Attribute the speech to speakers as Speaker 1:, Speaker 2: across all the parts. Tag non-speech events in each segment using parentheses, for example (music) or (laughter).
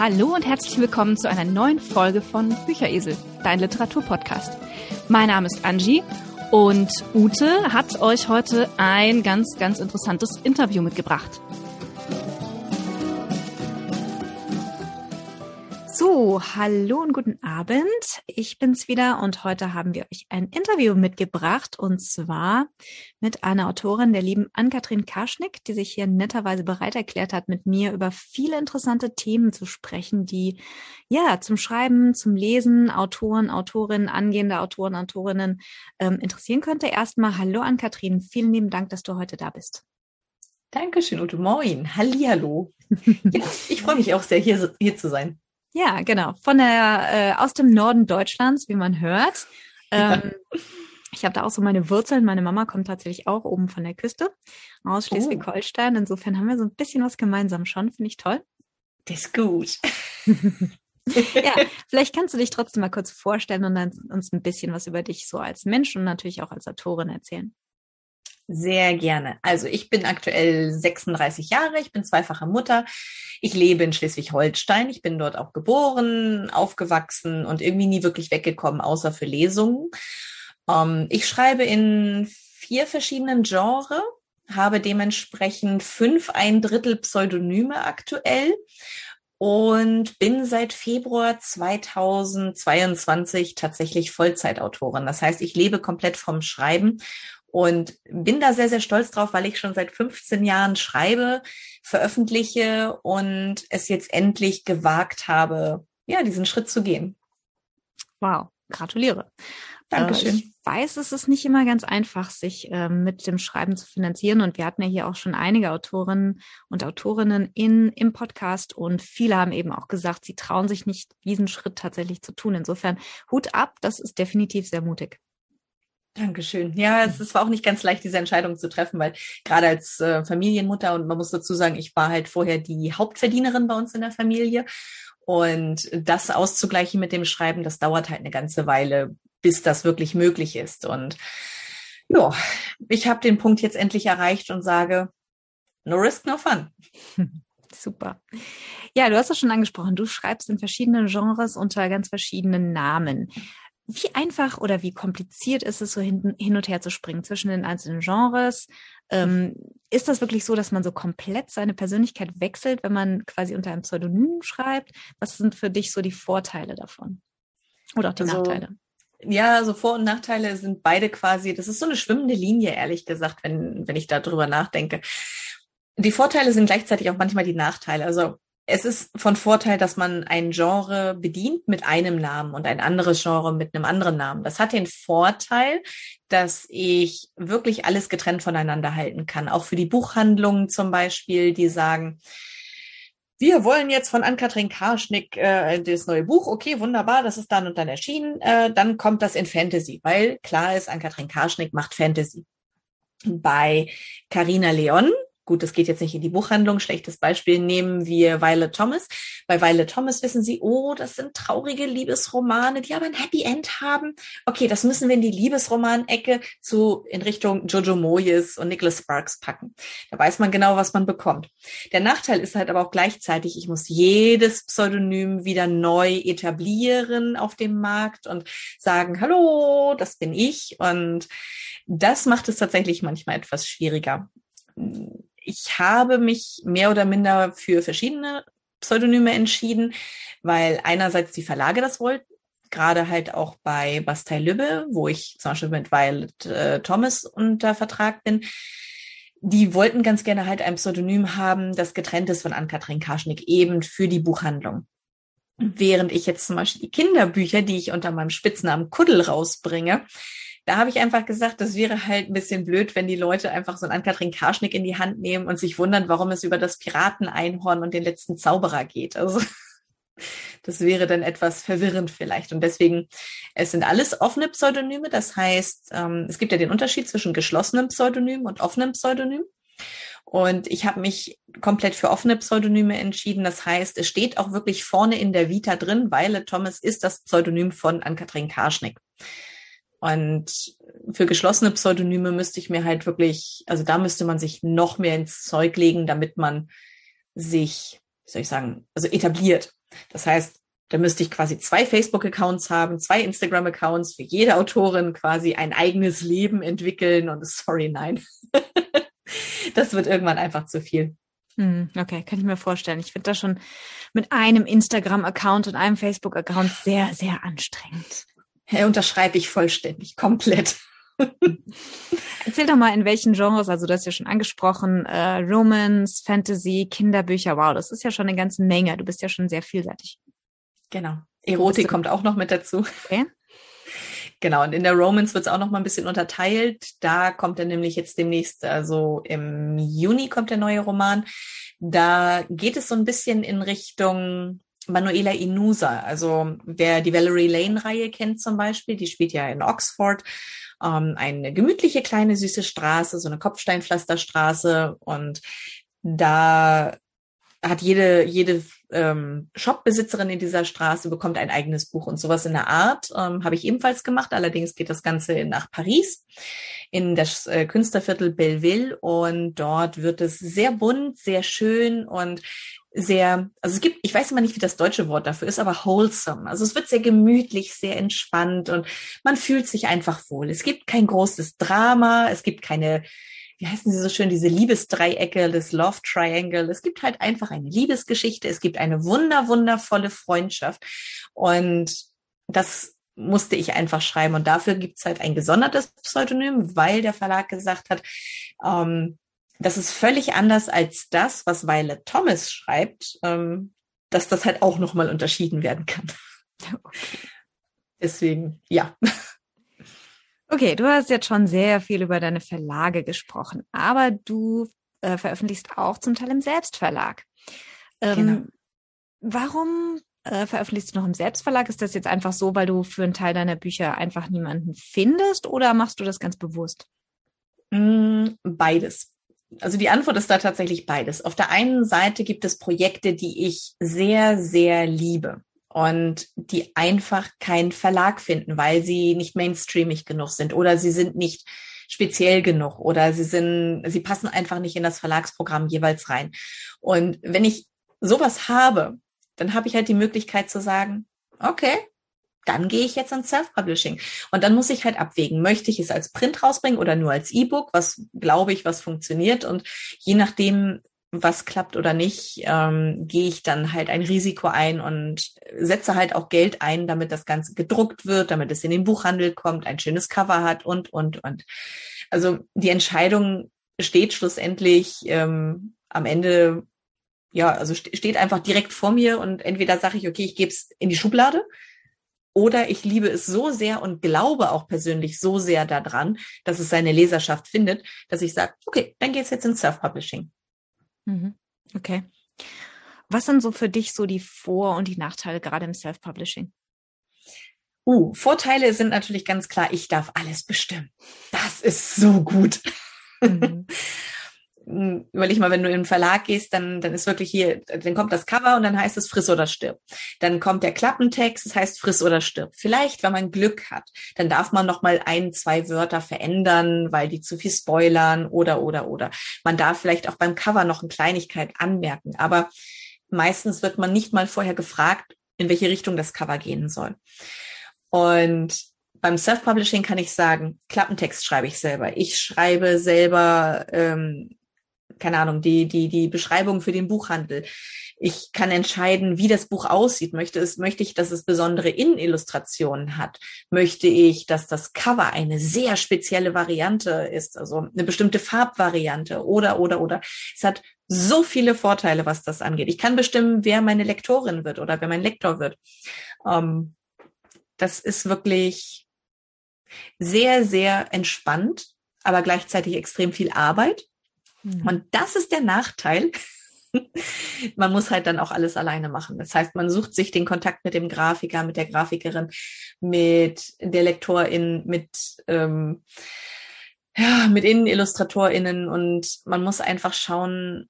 Speaker 1: Hallo und herzlich willkommen zu einer neuen Folge von Bücheresel, dein Literaturpodcast. Mein Name ist Angie und Ute hat euch heute ein ganz, ganz interessantes Interview mitgebracht. So, hallo und guten Abend. Ich bin's wieder und heute haben wir euch ein Interview mitgebracht und zwar mit einer Autorin, der lieben Ann-Kathrin Karschnick, die sich hier netterweise bereit erklärt hat, mit mir über viele interessante Themen zu sprechen, die ja zum Schreiben, zum Lesen, Autoren, Autorinnen, angehende Autoren, Autorinnen ähm, interessieren könnte. Erstmal hallo Ann-Kathrin, vielen lieben Dank, dass du heute da bist.
Speaker 2: Dankeschön, Ute. Moin. Hallihallo. (laughs) ja, ich freue mich auch sehr, hier, hier zu sein.
Speaker 1: Ja, genau. Von der äh, aus dem Norden Deutschlands, wie man hört. Ähm, ich habe da auch so meine Wurzeln. Meine Mama kommt tatsächlich auch oben von der Küste aus oh. Schleswig-Holstein. Insofern haben wir so ein bisschen was gemeinsam schon. Finde ich toll.
Speaker 2: Das ist gut. (laughs)
Speaker 1: ja, vielleicht kannst du dich trotzdem mal kurz vorstellen und dann uns ein bisschen was über dich so als Mensch und natürlich auch als Autorin erzählen.
Speaker 2: Sehr gerne. Also ich bin aktuell 36 Jahre, ich bin zweifache Mutter. Ich lebe in Schleswig-Holstein. Ich bin dort auch geboren, aufgewachsen und irgendwie nie wirklich weggekommen, außer für Lesungen. Ähm, ich schreibe in vier verschiedenen Genres, habe dementsprechend fünf ein Drittel Pseudonyme aktuell und bin seit Februar 2022 tatsächlich Vollzeitautorin. Das heißt, ich lebe komplett vom Schreiben und bin da sehr, sehr stolz drauf, weil ich schon seit 15 Jahren schreibe, veröffentliche und es jetzt endlich gewagt habe, ja, diesen Schritt zu gehen.
Speaker 1: Wow, gratuliere.
Speaker 2: Dankeschön.
Speaker 1: Ich weiß, es ist nicht immer ganz einfach, sich ähm, mit dem Schreiben zu finanzieren. Und wir hatten ja hier auch schon einige Autorinnen und Autorinnen in, im Podcast und viele haben eben auch gesagt, sie trauen sich nicht, diesen Schritt tatsächlich zu tun. Insofern Hut ab, das ist definitiv sehr mutig.
Speaker 2: Dankeschön. Ja, es, es war auch nicht ganz leicht, diese Entscheidung zu treffen, weil gerade als äh, Familienmutter und man muss dazu sagen, ich war halt vorher die Hauptverdienerin bei uns in der Familie. Und das auszugleichen mit dem Schreiben, das dauert halt eine ganze Weile, bis das wirklich möglich ist. Und ja, ich habe den Punkt jetzt endlich erreicht und sage, no risk, no fun. (laughs)
Speaker 1: Super. Ja, du hast es schon angesprochen. Du schreibst in verschiedenen Genres unter ganz verschiedenen Namen. Wie einfach oder wie kompliziert ist es, so hin, hin und her zu springen zwischen den einzelnen Genres? Ähm, ist das wirklich so, dass man so komplett seine Persönlichkeit wechselt, wenn man quasi unter einem Pseudonym schreibt? Was sind für dich so die Vorteile davon? Oder auch die also, Nachteile?
Speaker 2: Ja, also Vor- und Nachteile sind beide quasi, das ist so eine schwimmende Linie, ehrlich gesagt, wenn, wenn ich darüber nachdenke. Die Vorteile sind gleichzeitig auch manchmal die Nachteile. Also es ist von Vorteil, dass man ein Genre bedient mit einem Namen und ein anderes Genre mit einem anderen Namen. Das hat den Vorteil, dass ich wirklich alles getrennt voneinander halten kann. Auch für die Buchhandlungen zum Beispiel, die sagen, wir wollen jetzt von Ann-Kathrin Karschnick äh, das neue Buch. Okay, wunderbar, das ist dann und dann erschienen. Äh, dann kommt das in Fantasy, weil klar ist, Ann-Kathrin Karschnick macht Fantasy. Bei Carina Leon Gut, das geht jetzt nicht in die Buchhandlung. Schlechtes Beispiel nehmen wir Violet Thomas. Bei Violet Thomas wissen Sie, oh, das sind traurige Liebesromane, die aber ein Happy End haben. Okay, das müssen wir in die Liebesroman-Ecke zu, in Richtung Jojo Moyes und Nicholas Sparks packen. Da weiß man genau, was man bekommt. Der Nachteil ist halt aber auch gleichzeitig, ich muss jedes Pseudonym wieder neu etablieren auf dem Markt und sagen, hallo, das bin ich. Und das macht es tatsächlich manchmal etwas schwieriger ich habe mich mehr oder minder für verschiedene Pseudonyme entschieden, weil einerseits die Verlage das wollten, gerade halt auch bei Bastei Lübbe, wo ich zum Beispiel mit Violet äh, Thomas unter Vertrag bin. Die wollten ganz gerne halt ein Pseudonym haben, das getrennt ist von Ann-Kathrin Karschnick, eben für die Buchhandlung. Während ich jetzt zum Beispiel die Kinderbücher, die ich unter meinem Spitznamen Kuddel rausbringe, da habe ich einfach gesagt, das wäre halt ein bisschen blöd, wenn die Leute einfach so einen Ann-Kathrin Karschnick in die Hand nehmen und sich wundern, warum es über das Pirateneinhorn und den letzten Zauberer geht. Also (laughs) das wäre dann etwas verwirrend vielleicht. Und deswegen, es sind alles offene Pseudonyme. Das heißt, ähm, es gibt ja den Unterschied zwischen geschlossenem Pseudonym und offenem Pseudonym. Und ich habe mich komplett für offene Pseudonyme entschieden. Das heißt, es steht auch wirklich vorne in der Vita drin, Violet Thomas ist das Pseudonym von Ann-Kathrin Karschnick. Und für geschlossene Pseudonyme müsste ich mir halt wirklich, also da müsste man sich noch mehr ins Zeug legen, damit man sich, wie soll ich sagen, also etabliert. Das heißt, da müsste ich quasi zwei Facebook-Accounts haben, zwei Instagram-Accounts, für jede Autorin quasi ein eigenes Leben entwickeln und sorry, nein. (laughs) das wird irgendwann einfach zu viel.
Speaker 1: Hm, okay, kann ich mir vorstellen. Ich finde das schon mit einem Instagram-Account und einem Facebook-Account sehr, sehr anstrengend.
Speaker 2: Unterschreibe ich vollständig, komplett. (laughs)
Speaker 1: Erzähl doch mal, in welchen Genres, also du hast ja schon angesprochen, äh, Romance, Fantasy, Kinderbücher, wow, das ist ja schon eine ganze Menge. Du bist ja schon sehr vielseitig.
Speaker 2: Genau. Erotik kommt auch noch mit dazu. Okay. Genau, und in der Romance wird es auch noch mal ein bisschen unterteilt. Da kommt er nämlich jetzt demnächst, also im Juni kommt der neue Roman. Da geht es so ein bisschen in Richtung Manuela Inusa. Also wer die Valerie Lane-Reihe kennt zum Beispiel, die spielt ja in Oxford. Ähm, eine gemütliche kleine süße Straße, so eine Kopfsteinpflasterstraße. Und da hat jede, jede ähm, Shopbesitzerin in dieser Straße bekommt ein eigenes Buch und sowas in der Art ähm, habe ich ebenfalls gemacht. Allerdings geht das Ganze nach Paris in das äh, Künstlerviertel Belleville und dort wird es sehr bunt, sehr schön und sehr, also es gibt, ich weiß immer nicht, wie das deutsche Wort dafür ist, aber wholesome. Also es wird sehr gemütlich, sehr entspannt und man fühlt sich einfach wohl. Es gibt kein großes Drama, es gibt keine wie heißen sie so schön, diese Liebesdreiecke, das Love Triangle. Es gibt halt einfach eine Liebesgeschichte. Es gibt eine wunder, wundervolle Freundschaft. Und das musste ich einfach schreiben. Und dafür gibt's halt ein gesondertes Pseudonym, weil der Verlag gesagt hat, ähm, das ist völlig anders als das, was Violet Thomas schreibt, ähm, dass das halt auch nochmal unterschieden werden kann. (laughs) Deswegen, ja.
Speaker 1: Okay, du hast jetzt schon sehr viel über deine Verlage gesprochen, aber du äh, veröffentlichst auch zum Teil im Selbstverlag. Ähm, genau. Warum äh, veröffentlichst du noch im Selbstverlag? Ist das jetzt einfach so, weil du für einen Teil deiner Bücher einfach niemanden findest oder machst du das ganz bewusst?
Speaker 2: Mm, beides. Also die Antwort ist da tatsächlich beides. Auf der einen Seite gibt es Projekte, die ich sehr, sehr liebe und die einfach keinen Verlag finden, weil sie nicht mainstreamig genug sind oder sie sind nicht speziell genug oder sie sind, sie passen einfach nicht in das Verlagsprogramm jeweils rein. Und wenn ich sowas habe, dann habe ich halt die Möglichkeit zu sagen, okay, dann gehe ich jetzt ans Self-Publishing. Und dann muss ich halt abwägen, möchte ich es als Print rausbringen oder nur als E-Book, was glaube ich, was funktioniert. Und je nachdem, was klappt oder nicht, ähm, gehe ich dann halt ein Risiko ein und setze halt auch Geld ein, damit das Ganze gedruckt wird, damit es in den Buchhandel kommt, ein schönes Cover hat und, und, und. Also die Entscheidung steht schlussendlich ähm, am Ende, ja, also st steht einfach direkt vor mir und entweder sage ich, okay, ich gebe es in die Schublade oder ich liebe es so sehr und glaube auch persönlich so sehr daran, dass es seine Leserschaft findet, dass ich sage, okay, dann geht's jetzt ins Self-Publishing.
Speaker 1: Mhm. Okay. Was sind so für dich so die Vor- und die Nachteile gerade im Self-Publishing?
Speaker 2: Uh, Vorteile sind natürlich ganz klar, ich darf alles bestimmen. Das ist so gut. Mhm. (laughs) Hm, überleg mal, wenn du in den Verlag gehst, dann, dann ist wirklich hier, dann kommt das Cover und dann heißt es friss oder stirb. Dann kommt der Klappentext, das heißt friss oder stirb. Vielleicht, wenn man Glück hat, dann darf man noch mal ein, zwei Wörter verändern, weil die zu viel spoilern oder, oder, oder. Man darf vielleicht auch beim Cover noch eine Kleinigkeit anmerken, aber meistens wird man nicht mal vorher gefragt, in welche Richtung das Cover gehen soll. Und beim Self-Publishing kann ich sagen, Klappentext schreibe ich selber. Ich schreibe selber ähm, keine Ahnung, die, die, die Beschreibung für den Buchhandel. Ich kann entscheiden, wie das Buch aussieht. Möchte es, möchte ich, dass es besondere Innenillustrationen hat? Möchte ich, dass das Cover eine sehr spezielle Variante ist, also eine bestimmte Farbvariante oder, oder, oder. Es hat so viele Vorteile, was das angeht. Ich kann bestimmen, wer meine Lektorin wird oder wer mein Lektor wird. Ähm, das ist wirklich sehr, sehr entspannt, aber gleichzeitig extrem viel Arbeit. Mhm. Und das ist der Nachteil. (laughs) man muss halt dann auch alles alleine machen. Das heißt, man sucht sich den Kontakt mit dem Grafiker, mit der Grafikerin, mit der Lektorin, mit ähm, ja, mit Innenillustratorinnen und man muss einfach schauen,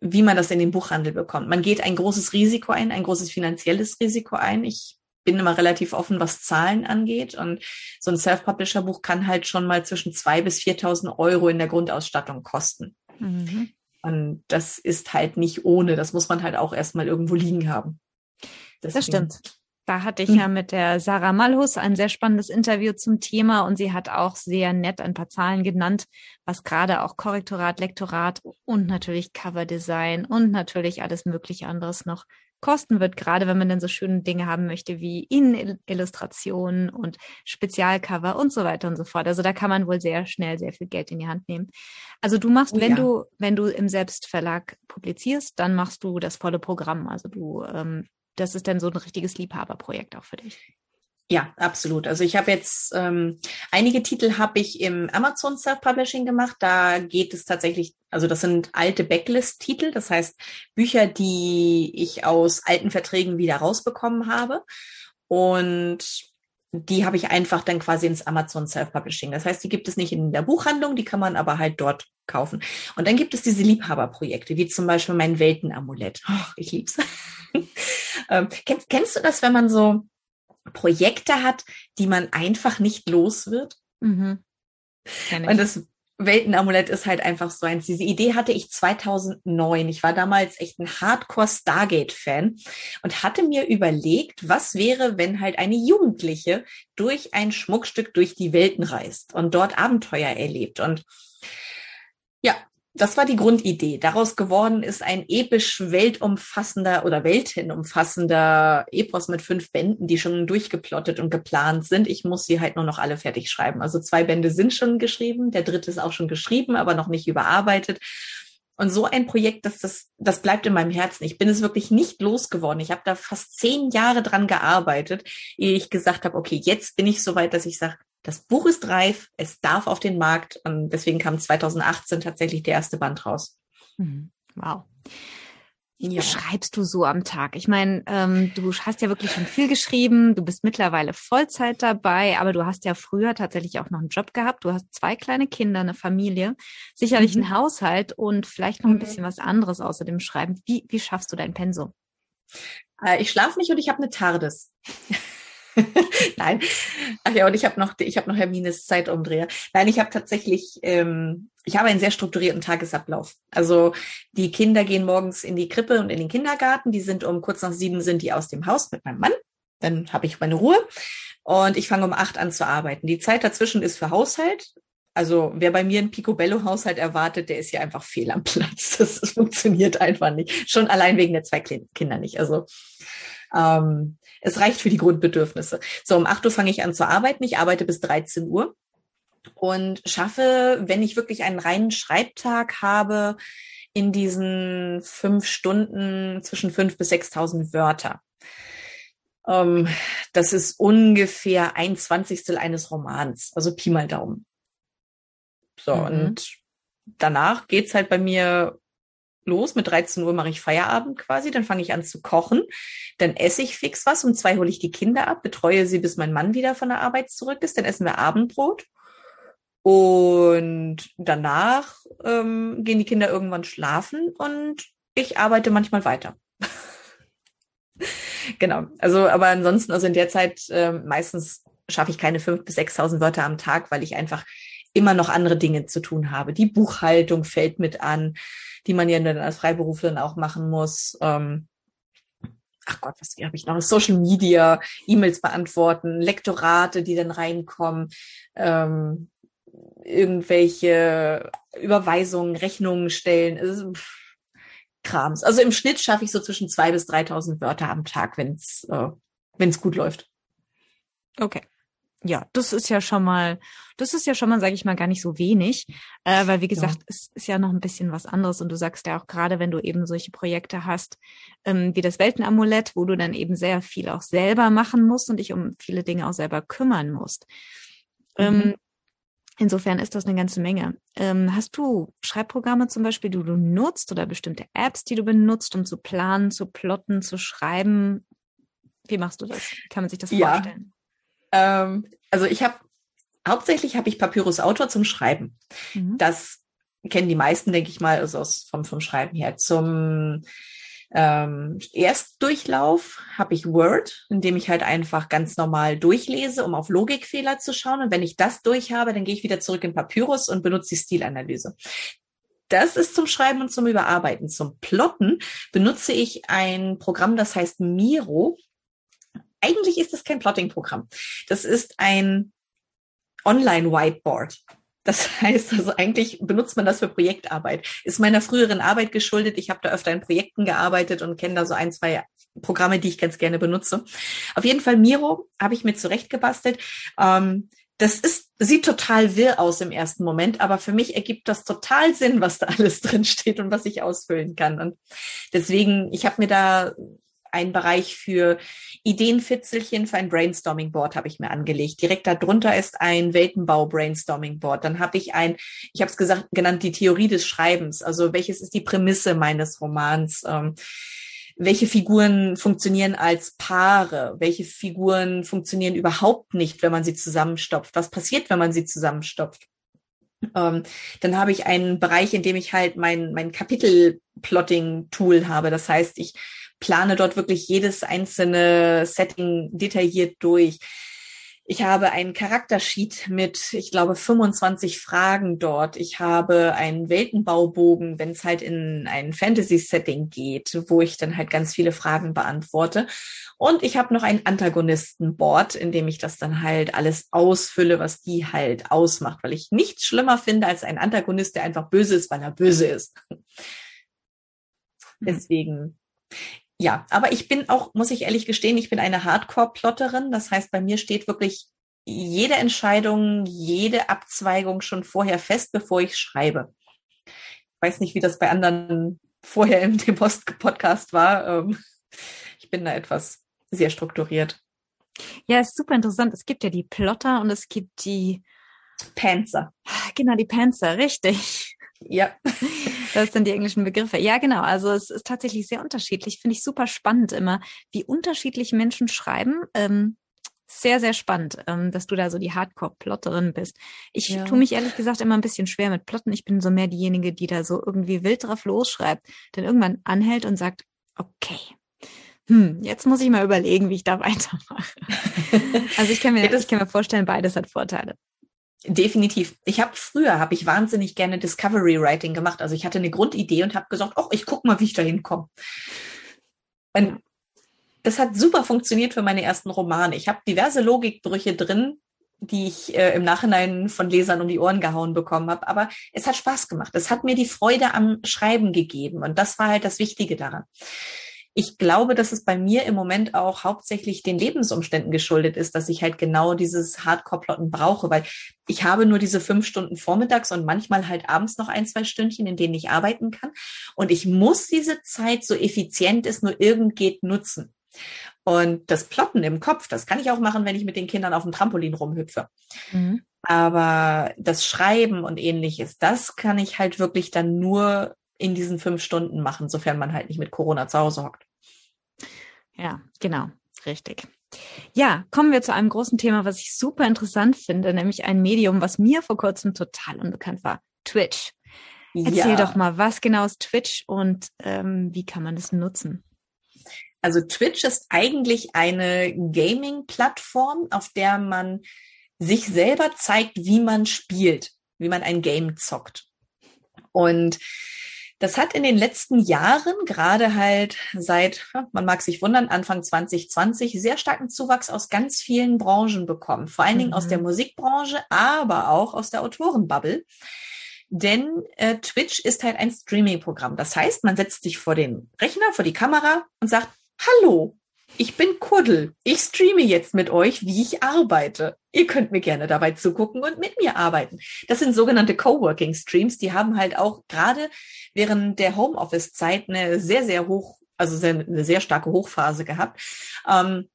Speaker 2: wie man das in den Buchhandel bekommt. Man geht ein großes Risiko ein, ein großes finanzielles Risiko ein. Ich bin immer relativ offen, was Zahlen angeht. Und so ein Self-Publisher-Buch kann halt schon mal zwischen zwei bis 4.000 Euro in der Grundausstattung kosten. Mhm. Und das ist halt nicht ohne. Das muss man halt auch erstmal irgendwo liegen haben.
Speaker 1: Deswegen. Das stimmt. Da hatte ich hm. ja mit der Sarah Malhus ein sehr spannendes Interview zum Thema und sie hat auch sehr nett ein paar Zahlen genannt, was gerade auch Korrektorat, Lektorat und natürlich Coverdesign und natürlich alles mögliche anderes noch kosten wird, gerade wenn man dann so schöne Dinge haben möchte wie Innenillustrationen und Spezialcover und so weiter und so fort. Also da kann man wohl sehr schnell sehr viel Geld in die Hand nehmen. Also du machst, oh, wenn ja. du, wenn du im Selbstverlag publizierst, dann machst du das volle Programm. Also du ähm, das ist dann so ein richtiges Liebhaberprojekt auch für dich.
Speaker 2: Ja, absolut. Also ich habe jetzt ähm, einige Titel habe ich im Amazon Self-Publishing gemacht. Da geht es tatsächlich, also das sind alte Backlist-Titel, das heißt Bücher, die ich aus alten Verträgen wieder rausbekommen habe. Und die habe ich einfach dann quasi ins Amazon Self-Publishing. Das heißt, die gibt es nicht in der Buchhandlung, die kann man aber halt dort kaufen. Und dann gibt es diese Liebhaberprojekte, wie zum Beispiel mein Weltenamulett. Oh, ich lieb's. (laughs) ähm, kennst, kennst du das, wenn man so Projekte hat, die man einfach nicht los wird? Mhm. Und das Weltenamulett ist halt einfach so eins. Diese Idee hatte ich 2009. Ich war damals echt ein Hardcore Stargate-Fan und hatte mir überlegt, was wäre, wenn halt eine Jugendliche durch ein Schmuckstück durch die Welten reist und dort Abenteuer erlebt. Und ja, das war die Grundidee. Daraus geworden ist ein episch weltumfassender oder weltenumfassender Epos mit fünf Bänden, die schon durchgeplottet und geplant sind. Ich muss sie halt nur noch alle fertig schreiben. Also zwei Bände sind schon geschrieben, der dritte ist auch schon geschrieben, aber noch nicht überarbeitet. Und so ein Projekt, das, das, das bleibt in meinem Herzen. Ich bin es wirklich nicht losgeworden. Ich habe da fast zehn Jahre dran gearbeitet, ehe ich gesagt habe, okay, jetzt bin ich so weit, dass ich sage, das Buch ist reif, es darf auf den Markt und deswegen kam 2018 tatsächlich der erste Band raus.
Speaker 1: Mhm. Wow. Wie ja. schreibst du so am Tag? Ich meine, ähm, du hast ja wirklich schon viel geschrieben, du bist mittlerweile Vollzeit dabei, aber du hast ja früher tatsächlich auch noch einen Job gehabt. Du hast zwei kleine Kinder, eine Familie, sicherlich mhm. einen Haushalt und vielleicht noch ein mhm. bisschen was anderes außer dem Schreiben. Wie, wie schaffst du dein Pensum?
Speaker 2: Äh, ich schlafe nicht und ich habe eine TARDIS. (laughs) (laughs) Nein. Ach ja, und ich habe noch, ich habe noch Hermines Zeitumdreher. Nein, ich habe tatsächlich, ähm, ich habe einen sehr strukturierten Tagesablauf. Also die Kinder gehen morgens in die Krippe und in den Kindergarten. Die sind um kurz nach sieben sind die aus dem Haus mit meinem Mann. Dann habe ich meine Ruhe und ich fange um acht an zu arbeiten. Die Zeit dazwischen ist für Haushalt. Also wer bei mir einen Picobello-Haushalt erwartet, der ist hier einfach fehl am Platz. Das, (laughs) das funktioniert einfach nicht. Schon allein wegen der zwei Kinder nicht. Also ähm, es reicht für die Grundbedürfnisse. So, um 8 Uhr fange ich an zu arbeiten. Ich arbeite bis 13 Uhr und schaffe, wenn ich wirklich einen reinen Schreibtag habe, in diesen fünf Stunden zwischen fünf bis 6.000 Wörter. Ähm, das ist ungefähr ein Zwanzigstel eines Romans, also Pi mal Daumen. So, mhm. und danach geht's halt bei mir los. Mit 13 Uhr mache ich Feierabend quasi. Dann fange ich an zu kochen. Dann esse ich fix was. Um zwei hole ich die Kinder ab, betreue sie, bis mein Mann wieder von der Arbeit zurück ist. Dann essen wir Abendbrot. Und danach ähm, gehen die Kinder irgendwann schlafen und ich arbeite manchmal weiter. (laughs) genau. Also, aber ansonsten, also in der Zeit äh, meistens schaffe ich keine fünf bis sechstausend Wörter am Tag, weil ich einfach immer noch andere Dinge zu tun habe. Die Buchhaltung fällt mit an, die man ja dann als Freiberuflerin auch machen muss. Ähm, ach Gott, was habe ich noch? Social Media, E-Mails beantworten, Lektorate, die dann reinkommen, ähm, irgendwelche Überweisungen, Rechnungen stellen. Also, Krams. Also im Schnitt schaffe ich so zwischen zwei bis 3.000 Wörter am Tag, wenn es äh, wenn's gut läuft.
Speaker 1: Okay ja, das ist ja schon mal, das ist ja schon mal, sage ich mal, gar nicht so wenig, äh, weil wie gesagt, ja. es ist ja noch ein bisschen was anderes und du sagst ja auch gerade, wenn du eben solche Projekte hast, ähm, wie das Weltenamulett, wo du dann eben sehr viel auch selber machen musst und dich um viele Dinge auch selber kümmern musst. Ähm, mhm. Ähm, insofern ist das eine ganze Menge. Ähm, hast du Schreibprogramme zum Beispiel, die du nutzt oder bestimmte Apps, die du benutzt, um zu planen, zu plotten, zu schreiben? Wie machst du das? Kann man sich das ja. vorstellen?
Speaker 2: Ähm, also ich habe hauptsächlich habe ich Papyrus Autor zum Schreiben. Mhm. Das kennen die meisten, denke ich mal, also aus, vom, vom Schreiben her. Zum ähm, Erstdurchlauf habe ich Word, in dem ich halt einfach ganz normal durchlese, um auf Logikfehler zu schauen. Und wenn ich das durch habe, dann gehe ich wieder zurück in Papyrus und benutze die Stilanalyse. Das ist zum Schreiben und zum Überarbeiten. Zum Plotten benutze ich ein Programm, das heißt Miro. Eigentlich ist das kein Plotting-Programm. Das ist ein Online-Whiteboard. Das (laughs) heißt also eigentlich benutzt man das für Projektarbeit. Ist meiner früheren Arbeit geschuldet. Ich habe da öfter in Projekten gearbeitet und kenne da so ein, zwei Programme, die ich ganz gerne benutze. Auf jeden Fall Miro habe ich mir zurechtgebastelt. Ähm, das ist, sieht total wirr aus im ersten Moment, aber für mich ergibt das total Sinn, was da (laughs) alles drin steht und was ich ausfüllen kann. Und deswegen, ich habe mir da einen Bereich für Ideenfitzelchen für ein Brainstorming Board habe ich mir angelegt. Direkt darunter ist ein Weltenbau Brainstorming Board. Dann habe ich ein, ich habe es gesagt, genannt die Theorie des Schreibens. Also welches ist die Prämisse meines Romans? Ähm, welche Figuren funktionieren als Paare, welche Figuren funktionieren überhaupt nicht, wenn man sie zusammenstopft, was passiert, wenn man sie zusammenstopft. Ähm, dann habe ich einen Bereich, in dem ich halt mein, mein Kapitel-Plotting-Tool habe. Das heißt, ich plane dort wirklich jedes einzelne Setting detailliert durch. Ich habe einen Charaktersheet mit, ich glaube, 25 Fragen dort. Ich habe einen Weltenbaubogen, wenn es halt in ein Fantasy-Setting geht, wo ich dann halt ganz viele Fragen beantworte. Und ich habe noch ein Antagonisten-Board, in dem ich das dann halt alles ausfülle, was die halt ausmacht, weil ich nichts schlimmer finde als ein Antagonist, der einfach böse ist, weil er böse ist. Hm. Deswegen ja, aber ich bin auch, muss ich ehrlich gestehen, ich bin eine Hardcore-Plotterin. Das heißt, bei mir steht wirklich jede Entscheidung, jede Abzweigung schon vorher fest, bevor ich schreibe. Ich weiß nicht, wie das bei anderen vorher im dem (laughs) Post Podcast war. Ähm, ich bin da etwas sehr strukturiert.
Speaker 1: Ja, ist super interessant. Es gibt ja die Plotter und es gibt die
Speaker 2: Panzer.
Speaker 1: Genau, die Panzer, richtig.
Speaker 2: Ja. (laughs)
Speaker 1: Das sind die englischen Begriffe. Ja, genau. Also es ist tatsächlich sehr unterschiedlich. Finde ich super spannend immer, wie unterschiedlich Menschen schreiben. Ähm, sehr, sehr spannend, ähm, dass du da so die Hardcore-Plotterin bist. Ich ja. tue mich ehrlich gesagt immer ein bisschen schwer mit Plotten. Ich bin so mehr diejenige, die da so irgendwie wild drauf losschreibt, dann irgendwann anhält und sagt, okay, hm, jetzt muss ich mal überlegen, wie ich da (laughs) weitermache. also ich kann mir, ja, ich kann mir vorstellen, beides hat Vorteile.
Speaker 2: Definitiv. Ich habe früher habe ich wahnsinnig gerne Discovery Writing gemacht. Also ich hatte eine Grundidee und habe gesagt, oh, ich guck mal, wie ich da hinkomme. Das hat super funktioniert für meine ersten Romane. Ich habe diverse Logikbrüche drin, die ich äh, im Nachhinein von Lesern um die Ohren gehauen bekommen habe. Aber es hat Spaß gemacht. Es hat mir die Freude am Schreiben gegeben. Und das war halt das Wichtige daran ich glaube, dass es bei mir im Moment auch hauptsächlich den Lebensumständen geschuldet ist, dass ich halt genau dieses Hardcore-Plotten brauche, weil ich habe nur diese fünf Stunden vormittags und manchmal halt abends noch ein, zwei Stündchen, in denen ich arbeiten kann. Und ich muss diese Zeit so effizient es nur irgend geht nutzen. Und das Plotten im Kopf, das kann ich auch machen, wenn ich mit den Kindern auf dem Trampolin rumhüpfe. Mhm. Aber das Schreiben und ähnliches, das kann ich halt wirklich dann nur in diesen fünf Stunden machen, sofern man halt nicht mit Corona zu Hause hockt.
Speaker 1: Ja, genau, richtig. Ja, kommen wir zu einem großen Thema, was ich super interessant finde, nämlich ein Medium, was mir vor kurzem total unbekannt war, Twitch. Erzähl ja. doch mal, was genau ist Twitch und ähm, wie kann man das nutzen?
Speaker 2: Also Twitch ist eigentlich eine Gaming-Plattform, auf der man sich selber zeigt, wie man spielt, wie man ein Game zockt. Und das hat in den letzten Jahren, gerade halt seit, man mag sich wundern, Anfang 2020, sehr starken Zuwachs aus ganz vielen Branchen bekommen. Vor allen Dingen mhm. aus der mhm. Musikbranche, aber auch aus der Autorenbubble. Denn äh, Twitch ist halt ein Streaming-Programm. Das heißt, man setzt sich vor den Rechner, vor die Kamera und sagt, Hallo, ich bin Kuddel. Ich streame jetzt mit euch, wie ich arbeite. Ihr könnt mir gerne dabei zugucken und mit mir arbeiten. Das sind sogenannte Coworking Streams. Die haben halt auch gerade während der Homeoffice-Zeit eine sehr, sehr hoch, also eine sehr starke Hochphase gehabt. Ähm,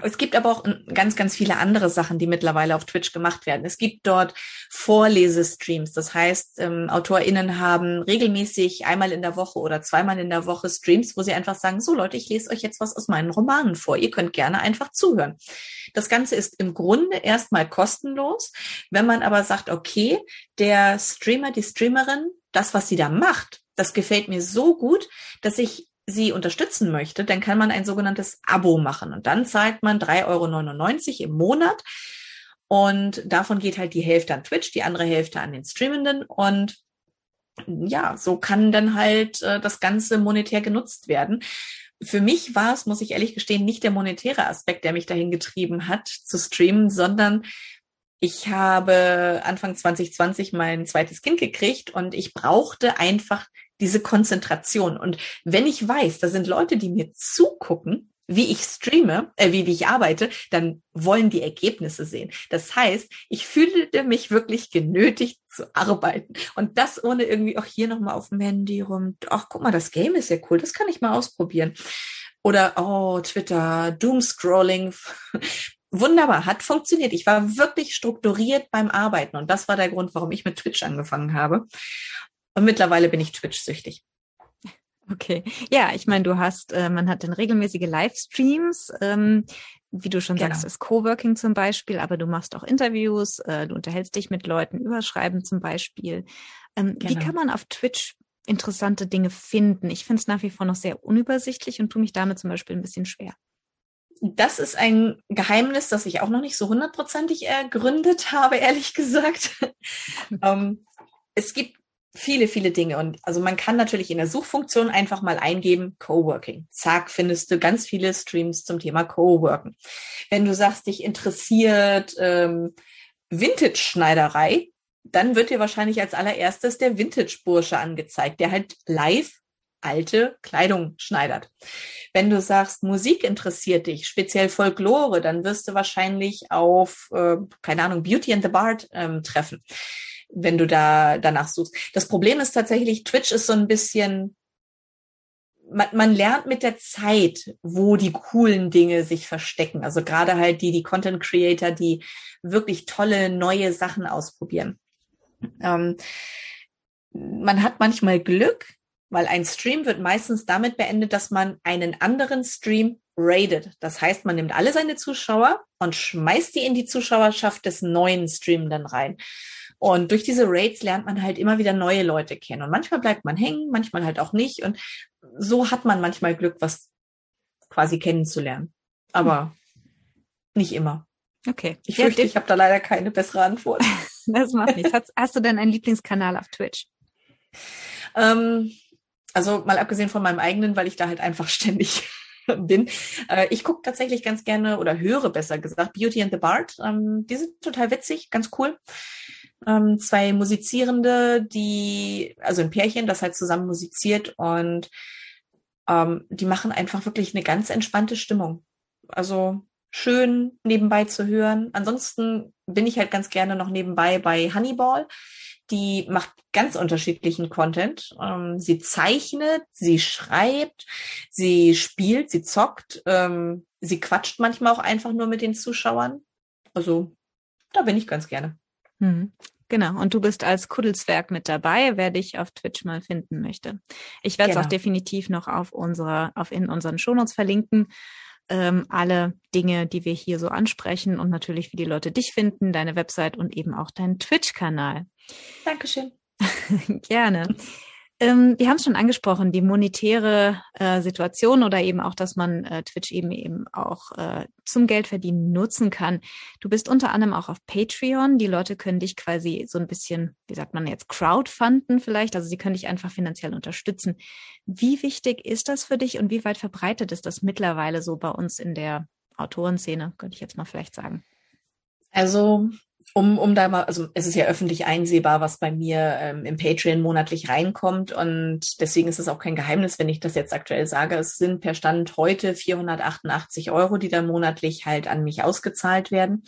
Speaker 2: es gibt aber auch ganz, ganz viele andere Sachen, die mittlerweile auf Twitch gemacht werden. Es gibt dort Vorlesestreams. Das heißt, ähm, AutorInnen haben regelmäßig einmal in der Woche oder zweimal in der Woche Streams, wo sie einfach sagen, so Leute, ich lese euch jetzt was aus meinen Romanen vor. Ihr könnt gerne einfach zuhören. Das Ganze ist im Grunde erstmal kostenlos. Wenn man aber sagt, okay, der Streamer, die Streamerin, das, was sie da macht, das gefällt mir so gut, dass ich sie unterstützen möchte, dann kann man ein sogenanntes Abo machen. Und dann zahlt man 3,99 Euro im Monat. Und davon geht halt die Hälfte an Twitch, die andere Hälfte an den Streamenden. Und ja, so kann dann halt äh, das Ganze monetär genutzt werden. für mich war es, muss ich ehrlich gestehen, nicht der monetäre Aspekt, der mich dahin getrieben hat zu streamen, sondern ich habe Anfang 2020 mein zweites Kind gekriegt und ich brauchte einfach diese Konzentration. Und wenn ich weiß, da sind Leute, die mir zugucken, wie ich streame, äh, wie, wie ich arbeite, dann wollen die Ergebnisse sehen. Das heißt, ich fühlte mich wirklich genötigt zu arbeiten. Und das ohne irgendwie auch hier nochmal auf dem Handy rum. Ach, guck mal, das Game ist ja cool, das kann ich mal ausprobieren. Oder, oh, Twitter, Doomscrolling. (laughs) Wunderbar, hat funktioniert. Ich war wirklich strukturiert beim Arbeiten. Und das war der Grund, warum ich mit Twitch angefangen habe. Und mittlerweile bin ich Twitch-süchtig.
Speaker 1: Okay. Ja, ich meine, du hast, äh, man hat dann regelmäßige Livestreams, ähm, wie du schon genau. sagst, ist Coworking zum Beispiel, aber du machst auch Interviews, äh, du unterhältst dich mit Leuten, überschreiben zum Beispiel. Ähm, genau. Wie kann man auf Twitch interessante Dinge finden? Ich finde es nach wie vor noch sehr unübersichtlich und tue mich damit zum Beispiel ein bisschen schwer.
Speaker 2: Das ist ein Geheimnis, das ich auch noch nicht so hundertprozentig ergründet (laughs) habe, ehrlich gesagt. (laughs) ähm, es gibt viele, viele Dinge. Und also man kann natürlich in der Suchfunktion einfach mal eingeben, Coworking. Zack, findest du ganz viele Streams zum Thema Coworking. Wenn du sagst, dich interessiert ähm, Vintage-Schneiderei, dann wird dir wahrscheinlich als allererstes der Vintage-Bursche angezeigt, der halt live alte Kleidung schneidert. Wenn du sagst, Musik interessiert dich, speziell Folklore, dann wirst du wahrscheinlich auf, äh, keine Ahnung, Beauty and the Bard ähm, treffen wenn du da danach suchst. Das Problem ist tatsächlich, Twitch ist so ein bisschen, man, man lernt mit der Zeit, wo die coolen Dinge sich verstecken. Also gerade halt die, die Content Creator, die wirklich tolle neue Sachen ausprobieren. Ähm, man hat manchmal Glück, weil ein Stream wird meistens damit beendet, dass man einen anderen Stream rated. Das heißt, man nimmt alle seine Zuschauer und schmeißt die in die Zuschauerschaft des neuen Stream dann rein. Und durch diese Raids lernt man halt immer wieder neue Leute kennen. Und manchmal bleibt man hängen, manchmal halt auch nicht. Und so hat man manchmal Glück, was quasi kennenzulernen. Aber hm. nicht immer.
Speaker 1: Okay.
Speaker 2: Ich ja, fürchte, ich habe da leider keine bessere Antwort. (laughs)
Speaker 1: das macht nichts. Hast, hast, du denn einen Lieblingskanal auf Twitch?
Speaker 2: Ähm, also mal abgesehen von meinem eigenen, weil ich da halt einfach (laughs) ständig bin. Äh, ich gucke tatsächlich ganz gerne oder höre besser gesagt Beauty and the Bard. Ähm, die sind total witzig, ganz cool ähm, zwei Musizierende, die, also ein Pärchen, das halt zusammen musiziert und ähm, die machen einfach wirklich eine ganz entspannte Stimmung. Also schön nebenbei zu hören. Ansonsten bin ich halt ganz gerne noch nebenbei bei Honeyball. Die macht ganz unterschiedlichen Content. Ähm, sie zeichnet, sie schreibt, sie spielt, sie zockt, ähm, sie quatscht manchmal auch einfach nur mit den Zuschauern. Also da bin ich ganz gerne.
Speaker 1: Hm. Genau, und du bist als Kuddelswerk mit dabei, wer dich auf Twitch mal finden möchte. Ich werde es genau. auch definitiv noch auf unserer, auf in unseren Shownotes verlinken. Ähm, alle Dinge, die wir hier so ansprechen und natürlich, wie die Leute dich finden, deine Website und eben auch deinen Twitch-Kanal.
Speaker 2: Dankeschön. (laughs)
Speaker 1: Gerne. Ähm, wir haben es schon angesprochen, die monetäre äh, Situation oder eben auch, dass man äh, Twitch eben eben auch äh, zum Geldverdienen nutzen kann. Du bist unter anderem auch auf Patreon. Die Leute können dich quasi so ein bisschen, wie sagt man jetzt, crowdfunden vielleicht. Also sie können dich einfach finanziell unterstützen. Wie wichtig ist das für dich und wie weit verbreitet ist das mittlerweile so bei uns in der Autorenszene, könnte ich jetzt mal vielleicht sagen?
Speaker 2: Also um, um da mal, also es ist ja öffentlich einsehbar, was bei mir ähm, im Patreon monatlich reinkommt und deswegen ist es auch kein Geheimnis, wenn ich das jetzt aktuell sage. Es sind per Stand heute 488 Euro, die dann monatlich halt an mich ausgezahlt werden.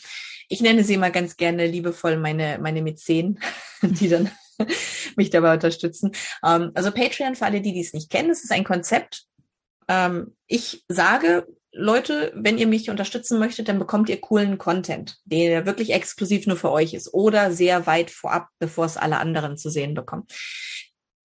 Speaker 2: Ich nenne sie mal ganz gerne liebevoll meine, meine Mäzen, (laughs) die dann (laughs) mich dabei unterstützen. Ähm, also Patreon, für alle, die dies nicht kennen, es ist ein Konzept. Ähm, ich sage, Leute, wenn ihr mich unterstützen möchtet, dann bekommt ihr coolen Content, der wirklich exklusiv nur für euch ist oder sehr weit vorab, bevor es alle anderen zu sehen bekommen.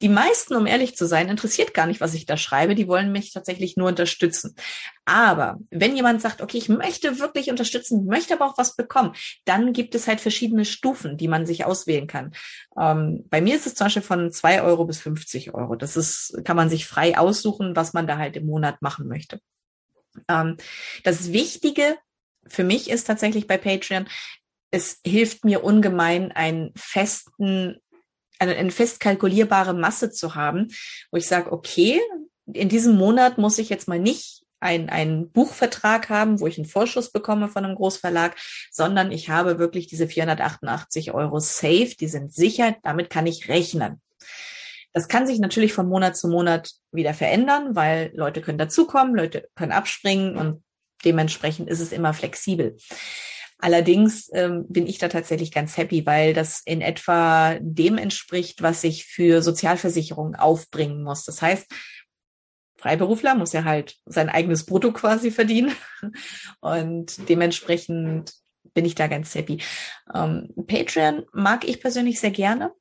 Speaker 2: Die meisten, um ehrlich zu sein, interessiert gar nicht, was ich da schreibe. Die wollen mich tatsächlich nur unterstützen. Aber wenn jemand sagt, okay, ich möchte wirklich unterstützen, möchte aber auch was bekommen, dann gibt es halt verschiedene Stufen, die man sich auswählen kann. Ähm, bei mir ist es zum Beispiel von zwei Euro bis 50 Euro. Das ist, kann man sich frei aussuchen, was man da halt im Monat machen möchte. Ähm, das Wichtige für mich ist tatsächlich bei Patreon, es hilft mir ungemein, einen festen, eine, eine fest kalkulierbare Masse zu haben, wo ich sage, okay, in diesem Monat muss ich jetzt mal nicht ein, einen Buchvertrag haben, wo ich einen Vorschuss bekomme von einem Großverlag, sondern ich habe wirklich diese 488 Euro safe, die sind sicher, damit kann ich rechnen. Das kann sich natürlich von Monat zu Monat wieder verändern, weil Leute können dazukommen, Leute können abspringen und dementsprechend ist es immer flexibel. Allerdings ähm, bin ich da tatsächlich ganz happy, weil das in etwa dem entspricht, was ich für Sozialversicherungen aufbringen muss. Das heißt, Freiberufler muss ja halt sein eigenes Brutto quasi verdienen. (laughs) Und dementsprechend bin ich da ganz happy. Ähm, Patreon mag ich persönlich sehr gerne.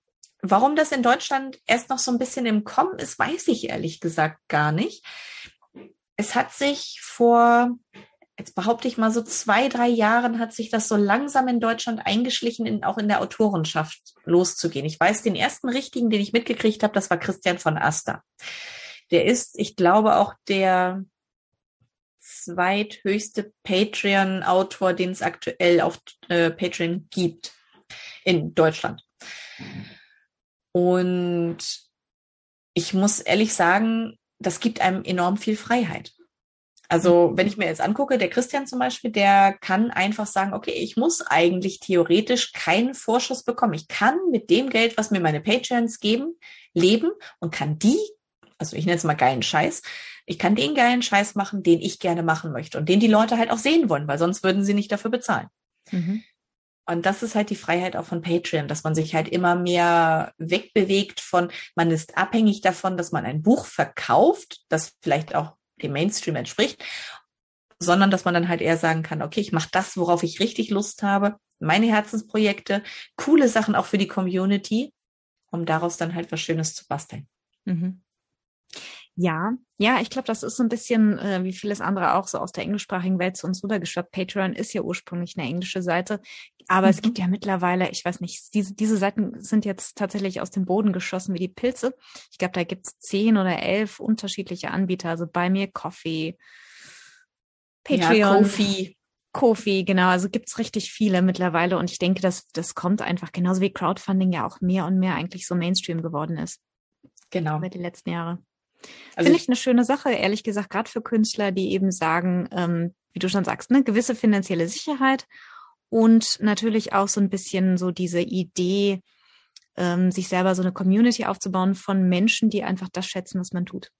Speaker 2: Warum das in Deutschland erst noch so ein bisschen im Kommen ist, weiß ich ehrlich gesagt gar nicht. Es hat sich vor, jetzt behaupte ich mal so zwei, drei Jahren hat sich das so langsam in Deutschland eingeschlichen, in, auch in der Autorenschaft loszugehen. Ich weiß, den ersten richtigen, den ich mitgekriegt habe, das war Christian von Aster. Der ist, ich glaube, auch der zweithöchste Patreon-Autor, den es aktuell auf äh, Patreon gibt in Deutschland. Und ich muss ehrlich sagen, das gibt einem enorm viel Freiheit. Also wenn ich mir jetzt angucke, der Christian zum Beispiel, der kann einfach sagen, okay, ich muss eigentlich theoretisch keinen Vorschuss bekommen. Ich kann mit dem Geld, was mir meine Patreons geben, leben und kann die also ich nenne es mal geilen Scheiß. Ich kann den geilen Scheiß machen, den ich gerne machen möchte und den die Leute halt auch sehen wollen, weil sonst würden sie nicht dafür bezahlen. Mhm. Und das ist halt die Freiheit auch von Patreon, dass man sich halt immer mehr wegbewegt von, man ist abhängig davon, dass man ein Buch verkauft, das vielleicht auch dem Mainstream entspricht, sondern dass man dann halt eher sagen kann, okay, ich mache das, worauf ich richtig Lust habe, meine Herzensprojekte, coole Sachen auch für die Community, um daraus dann halt was Schönes zu basteln. Mhm.
Speaker 1: Ja, ja, ich glaube, das ist so ein bisschen äh, wie vieles andere auch so aus der englischsprachigen Welt zu uns rübergeschwappt. Patreon ist ja ursprünglich eine englische Seite, aber mhm. es gibt ja mittlerweile, ich weiß nicht, diese, diese Seiten sind jetzt tatsächlich aus dem Boden geschossen wie die Pilze. Ich glaube, da gibt's zehn oder elf unterschiedliche Anbieter, also bei mir Coffee, Patreon, ja, Kofi. Kofi, genau, also gibt's richtig viele mittlerweile und ich denke, dass das kommt einfach genauso wie Crowdfunding ja auch mehr und mehr eigentlich so Mainstream geworden ist. Genau. Über die letzten Jahre. Also Finde ich eine schöne Sache, ehrlich gesagt, gerade für Künstler, die eben sagen, ähm, wie du schon sagst, eine gewisse finanzielle Sicherheit und natürlich auch so ein bisschen so diese Idee, ähm, sich selber so eine Community aufzubauen von Menschen, die einfach das schätzen, was man tut.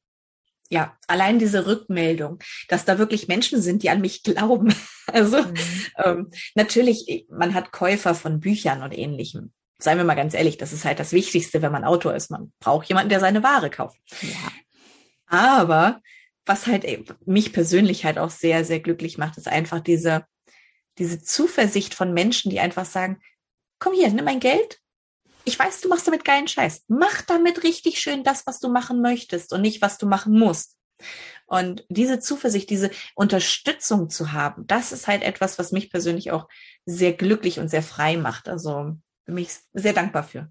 Speaker 2: Ja, allein diese Rückmeldung, dass da wirklich Menschen sind, die an mich glauben. (laughs) Also mhm. ähm, natürlich, man hat Käufer von Büchern und ähnlichem. Seien wir mal ganz ehrlich, das ist halt das Wichtigste, wenn man Autor ist. Man braucht jemanden, der seine Ware kauft. Ja. Aber was halt mich persönlich halt auch sehr, sehr glücklich macht, ist einfach diese, diese Zuversicht von Menschen, die einfach sagen, komm hier, nimm mein Geld. Ich weiß, du machst damit geilen Scheiß. Mach damit richtig schön das, was du machen möchtest und nicht, was du machen musst. Und diese Zuversicht, diese Unterstützung zu haben, das ist halt etwas, was mich persönlich auch sehr glücklich und sehr frei macht. Also bin ich sehr dankbar für.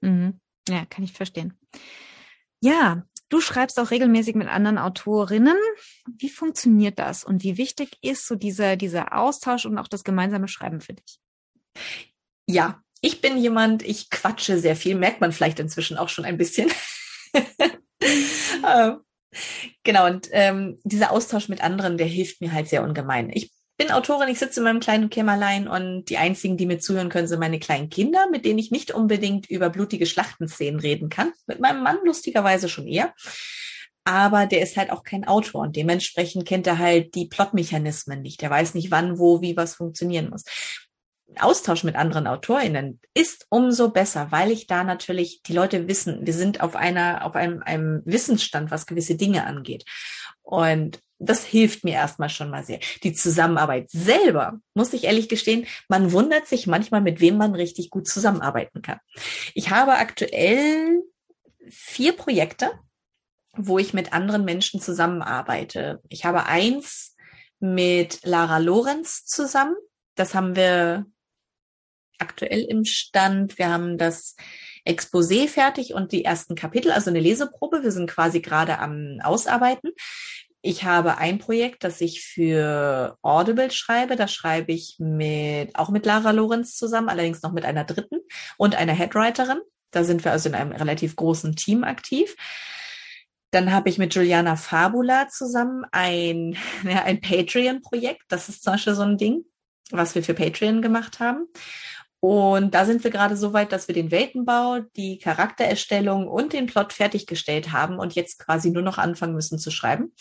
Speaker 1: Mhm. Ja, kann ich verstehen. Ja, Du schreibst auch regelmäßig mit anderen Autorinnen. Wie funktioniert das und wie wichtig ist so dieser, dieser Austausch und auch das gemeinsame Schreiben für dich?
Speaker 2: Ja, ich bin jemand, ich quatsche sehr viel, merkt man vielleicht inzwischen auch schon ein bisschen. (laughs) Ähm, genau, und ähm, dieser Austausch mit anderen, der hilft mir halt sehr ungemein. Ich bin Autorin, ich sitze in meinem kleinen Kämmerlein und die einzigen, die mir zuhören können, sind meine kleinen Kinder, mit denen ich nicht unbedingt über blutige Schlachtenszenen reden kann. Mit meinem Mann lustigerweise schon eher. Aber der ist halt auch kein Autor und dementsprechend kennt er halt die Plotmechanismen nicht. Er weiß nicht, wann, wo, wie was funktionieren muss. Austausch mit anderen AutorInnen ist umso besser, weil ich da natürlich, die Leute wissen, wir sind auf einer, auf einem, einem Wissensstand, was gewisse Dinge angeht. Und das hilft mir erstmal schon mal sehr. Die Zusammenarbeit selber, muss ich ehrlich gestehen, man wundert sich manchmal, mit wem man richtig gut zusammenarbeiten kann. Ich habe aktuell vier Projekte, wo ich mit anderen Menschen zusammenarbeite. Ich habe eins mit Lara Lorenz zusammen. Das haben wir aktuell im Stand. Wir haben das Exposé fertig und die ersten Kapitel, also eine Leseprobe. Wir sind quasi gerade am Ausarbeiten. Ich habe ein Projekt, das ich für Audible schreibe. Da schreibe ich mit, auch mit Lara Lorenz zusammen, allerdings noch mit einer dritten und einer Headwriterin. Da sind wir also in einem relativ großen Team aktiv. Dann habe ich mit Juliana Fabula zusammen ein, (laughs) ja, ein Patreon-Projekt. Das ist zum Beispiel so ein Ding, was wir für Patreon gemacht haben. Und da sind wir gerade so weit, dass wir den Weltenbau, die Charaktererstellung und den Plot fertiggestellt haben und jetzt quasi nur noch anfangen müssen zu schreiben.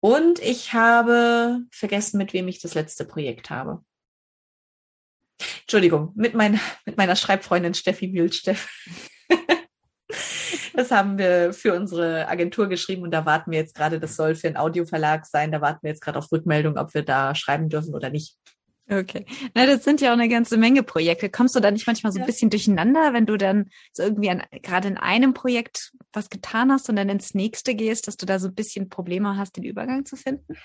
Speaker 2: Und ich habe vergessen, mit wem ich das letzte Projekt habe. Entschuldigung, mit meiner, mit meiner Schreibfreundin Steffi Mühlsteff. (laughs) das haben wir für unsere Agentur geschrieben und da warten wir jetzt gerade, das soll für einen Audioverlag sein, da warten wir jetzt gerade auf Rückmeldung, ob wir da schreiben dürfen oder nicht.
Speaker 1: Okay. Na, das sind ja auch eine ganze Menge Projekte. Kommst du da nicht manchmal so ein bisschen durcheinander, wenn du dann so irgendwie an, gerade in einem Projekt was getan hast und dann ins nächste gehst, dass du da so ein bisschen Probleme hast, den Übergang zu finden?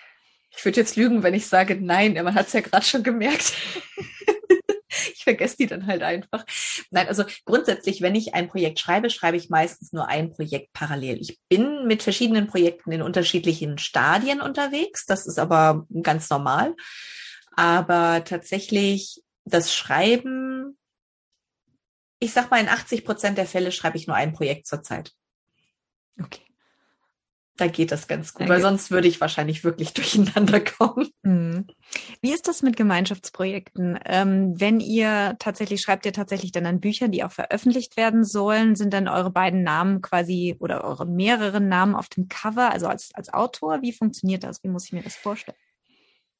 Speaker 2: Ich würde jetzt lügen, wenn ich sage nein, man hat es ja gerade schon gemerkt. (laughs) ich vergesse die dann halt einfach. Nein, also grundsätzlich, wenn ich ein Projekt schreibe, schreibe ich meistens nur ein Projekt parallel. Ich bin mit verschiedenen Projekten in unterschiedlichen Stadien unterwegs. Das ist aber ganz normal. Aber tatsächlich das Schreiben, ich sag mal, in 80 Prozent der Fälle schreibe ich nur ein Projekt zur Zeit.
Speaker 1: Okay.
Speaker 2: Da geht das ganz gut, okay. weil sonst würde ich wahrscheinlich wirklich (laughs) durcheinander kommen.
Speaker 1: Mhm. Wie ist das mit Gemeinschaftsprojekten? Ähm, wenn ihr tatsächlich schreibt, ihr tatsächlich dann an Büchern, die auch veröffentlicht werden sollen, sind dann eure beiden Namen quasi oder eure mehreren Namen auf dem Cover, also als, als Autor? Wie funktioniert das? Wie muss ich mir das vorstellen?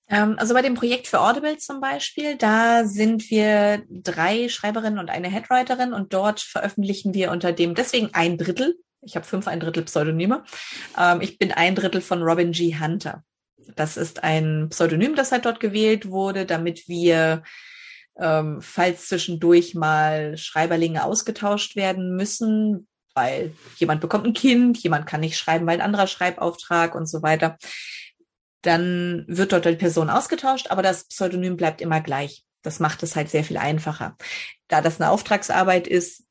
Speaker 2: Ähm, also bei dem Projekt für Audible zum Beispiel, da sind wir drei Schreiberinnen und eine Headwriterin und dort veröffentlichen wir unter dem, deswegen ein Drittel, ich habe fünf ein Drittel Pseudonyme, ähm, ich bin ein Drittel von Robin G. Hunter. Das ist ein Pseudonym, das halt dort gewählt wurde, damit wir, ähm, falls zwischendurch mal Schreiberlinge ausgetauscht werden müssen, weil jemand bekommt ein Kind, jemand kann nicht schreiben, weil ein anderer Schreibauftrag und so weiter, dann wird dort die Person ausgetauscht, aber das Pseudonym bleibt immer gleich. Das macht es halt sehr viel einfacher. Da das eine Auftragsarbeit ist,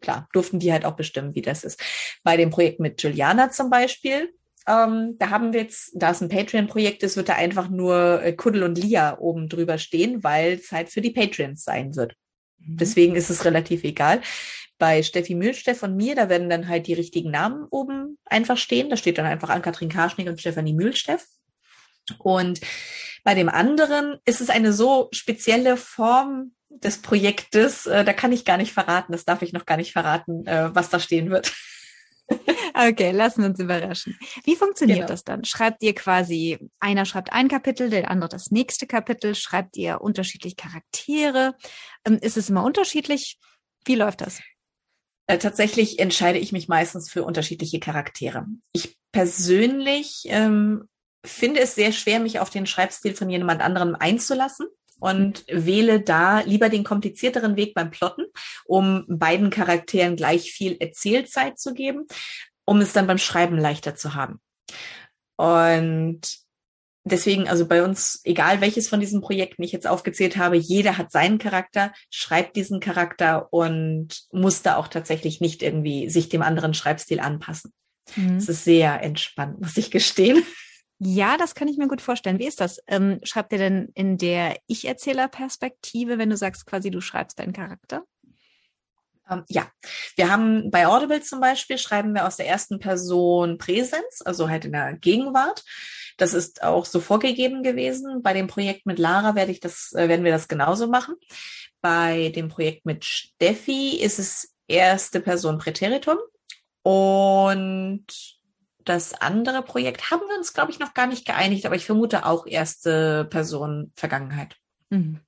Speaker 2: klar, durften die halt auch bestimmen, wie das ist. Bei dem Projekt mit Juliana zum Beispiel, ähm, da haben wir jetzt, da es ein Patreon-Projekt ist, wird da einfach nur äh, Kuddel und Lia oben drüber stehen, weil es halt für die Patreons sein wird. Mhm. Deswegen ist es relativ egal. Bei Steffi Mühlsteff und mir, da werden dann halt die richtigen Namen oben einfach stehen. Da steht dann einfach Ann-Kathrin Karschnick und Stefanie Mühlsteff. Und bei dem anderen ist es eine so spezielle Form des Projektes, äh, da kann ich gar nicht verraten, das darf ich noch gar nicht verraten, äh, was da stehen wird. (laughs)
Speaker 1: Okay, lassen wir uns überraschen. Wie funktioniert genau. das dann? Schreibt ihr quasi, einer schreibt ein Kapitel, der andere das nächste Kapitel, schreibt ihr unterschiedlich Charaktere? Ähm, ist es immer unterschiedlich? Wie läuft das?
Speaker 2: Äh, tatsächlich entscheide ich mich meistens für unterschiedliche Charaktere. Ich persönlich ähm, finde es sehr schwer, mich auf den Schreibstil von jemand anderem einzulassen und wähle da lieber den komplizierteren Weg beim Plotten, um beiden Charakteren gleich viel Erzählzeit zu geben, um es dann beim Schreiben leichter zu haben. Und deswegen, also bei uns, egal welches von diesen Projekten ich jetzt aufgezählt habe, jeder hat seinen Charakter, schreibt diesen Charakter und muss da auch tatsächlich nicht irgendwie sich dem anderen Schreibstil anpassen. Mhm. Es ist sehr entspannt, muss ich gestehen.
Speaker 1: Ja, das kann ich mir gut vorstellen. Wie ist das? Ähm, schreibt ihr denn in der Ich-Erzähler-Perspektive, wenn du sagst, quasi du schreibst deinen Charakter?
Speaker 2: Ähm, ja, wir haben bei Audible zum Beispiel schreiben wir aus der ersten Person Präsenz, also halt in der Gegenwart. Das ist auch so vorgegeben gewesen. Bei dem Projekt mit Lara werde ich das, äh, werden wir das genauso machen. Bei dem Projekt mit Steffi ist es erste Person Präteritum und das andere Projekt haben wir uns, glaube ich, noch gar nicht geeinigt, aber ich vermute auch erste Person Vergangenheit. Mhm.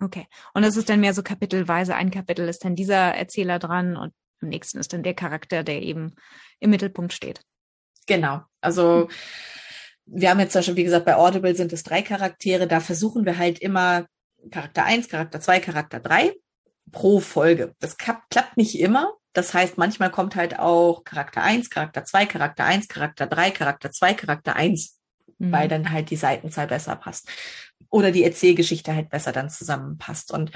Speaker 1: Okay. Und es ist dann mehr so kapitelweise. Ein Kapitel ist dann dieser Erzähler dran und im nächsten ist dann der Charakter, der eben im Mittelpunkt steht.
Speaker 2: Genau. Also mhm. wir haben jetzt zum Beispiel, wie gesagt, bei Audible sind es drei Charaktere. Da versuchen wir halt immer Charakter eins, Charakter zwei, Charakter drei pro Folge. Das klappt nicht immer, das heißt, manchmal kommt halt auch Charakter 1, Charakter 2, Charakter 1, Charakter 3, Charakter 2, Charakter 1, mhm. weil dann halt die Seitenzahl besser passt. Oder die Erzählgeschichte halt besser dann zusammenpasst. Und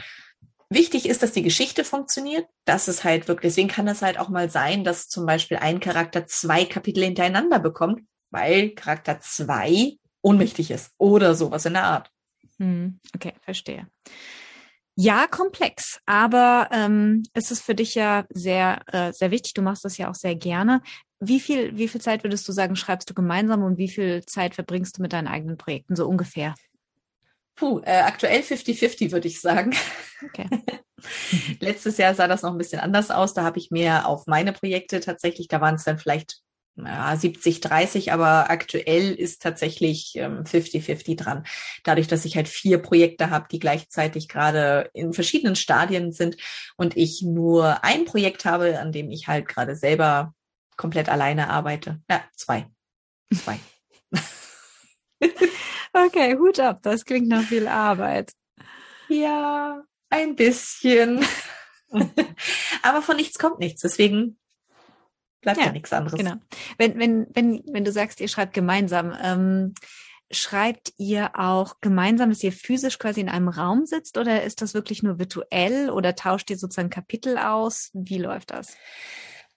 Speaker 2: wichtig ist, dass die Geschichte funktioniert. Das ist halt wirklich, deswegen kann es halt auch mal sein, dass zum Beispiel ein Charakter zwei Kapitel hintereinander bekommt, weil Charakter 2 ohnmächtig ist oder sowas in der Art.
Speaker 1: Mhm. Okay, verstehe. Ja, komplex, aber ähm, es ist für dich ja sehr, äh, sehr wichtig. Du machst das ja auch sehr gerne. wie viel, wie viel Zeit würdest du sagen, schreibst du gemeinsam und wie viel Zeit verbringst du mit deinen eigenen Projekten, so ungefähr?
Speaker 2: Puh, äh, aktuell 50-50 würde ich sagen. Okay. (laughs) Letztes Jahr sah das noch ein bisschen anders aus. Da habe ich mehr auf meine Projekte tatsächlich, da waren es dann vielleicht ja, 70, 30, aber aktuell ist tatsächlich 50-50 ähm, dran. Dadurch, dass ich halt vier Projekte habe, die gleichzeitig gerade in verschiedenen Stadien sind und ich nur ein Projekt habe, an dem ich halt gerade selber komplett alleine arbeite. Ja, zwei. Zwei. (laughs)
Speaker 1: okay, Hut ab, das klingt nach viel Arbeit.
Speaker 2: Ja, ein bisschen. (laughs) aber von nichts kommt nichts. Deswegen bleibt ja, ja nichts anderes.
Speaker 1: Genau. Wenn, wenn, wenn, wenn du sagst, ihr schreibt gemeinsam, ähm, schreibt ihr auch gemeinsam, dass ihr physisch quasi in einem Raum sitzt oder ist das wirklich nur virtuell oder tauscht ihr sozusagen Kapitel aus? Wie läuft das?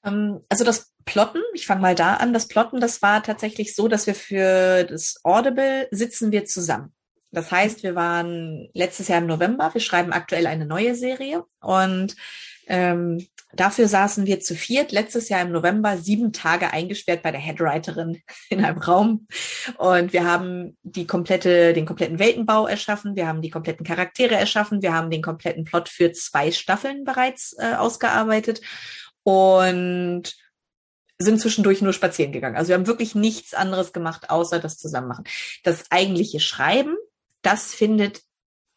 Speaker 2: Ähm, also das Plotten, ich fange mal da an, das Plotten, das war tatsächlich so, dass wir für das Audible sitzen wir zusammen. Das heißt, wir waren letztes Jahr im November, wir schreiben aktuell eine neue Serie und ähm, dafür saßen wir zu viert letztes Jahr im November sieben Tage eingesperrt bei der Headwriterin (laughs) in einem Raum. Und wir haben die komplette, den kompletten Weltenbau erschaffen, wir haben die kompletten Charaktere erschaffen, wir haben den kompletten Plot für zwei Staffeln bereits äh, ausgearbeitet und sind zwischendurch nur spazieren gegangen. Also wir haben wirklich nichts anderes gemacht, außer das zusammen machen. Das eigentliche Schreiben, das findet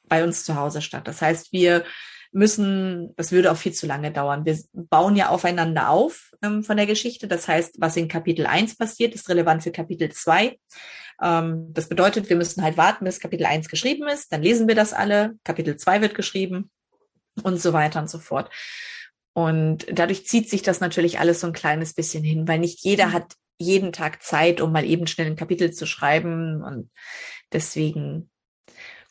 Speaker 2: bei uns zu Hause statt. Das heißt, wir müssen, das würde auch viel zu lange dauern. Wir bauen ja aufeinander auf ähm, von der Geschichte. Das heißt, was in Kapitel 1 passiert, ist relevant für Kapitel 2. Ähm, das bedeutet, wir müssen halt warten, bis Kapitel 1 geschrieben ist. Dann lesen wir das alle. Kapitel 2 wird geschrieben und so weiter und so fort. Und dadurch zieht sich das natürlich alles so ein kleines bisschen hin, weil nicht jeder hat jeden Tag Zeit, um mal eben schnell ein Kapitel zu schreiben. Und deswegen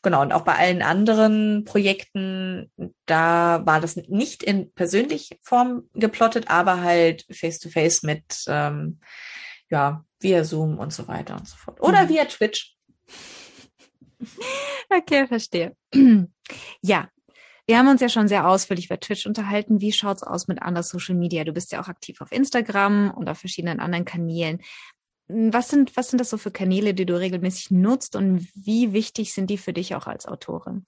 Speaker 2: Genau, und auch bei allen anderen Projekten, da war das nicht in persönlich Form geplottet, aber halt face-to-face -face mit, ähm, ja, via Zoom und so weiter und so fort. Oder mhm. via Twitch. (laughs)
Speaker 1: Okay, verstehe. (clears throat) Ja, wir haben uns ja schon sehr ausführlich über Twitch unterhalten. Wie schaut's aus mit anderen Social Media? Du bist ja auch aktiv auf Instagram und auf verschiedenen anderen Kanälen. Was sind, was sind das so für Kanäle, die du regelmäßig nutzt und wie wichtig sind die für dich auch als Autorin?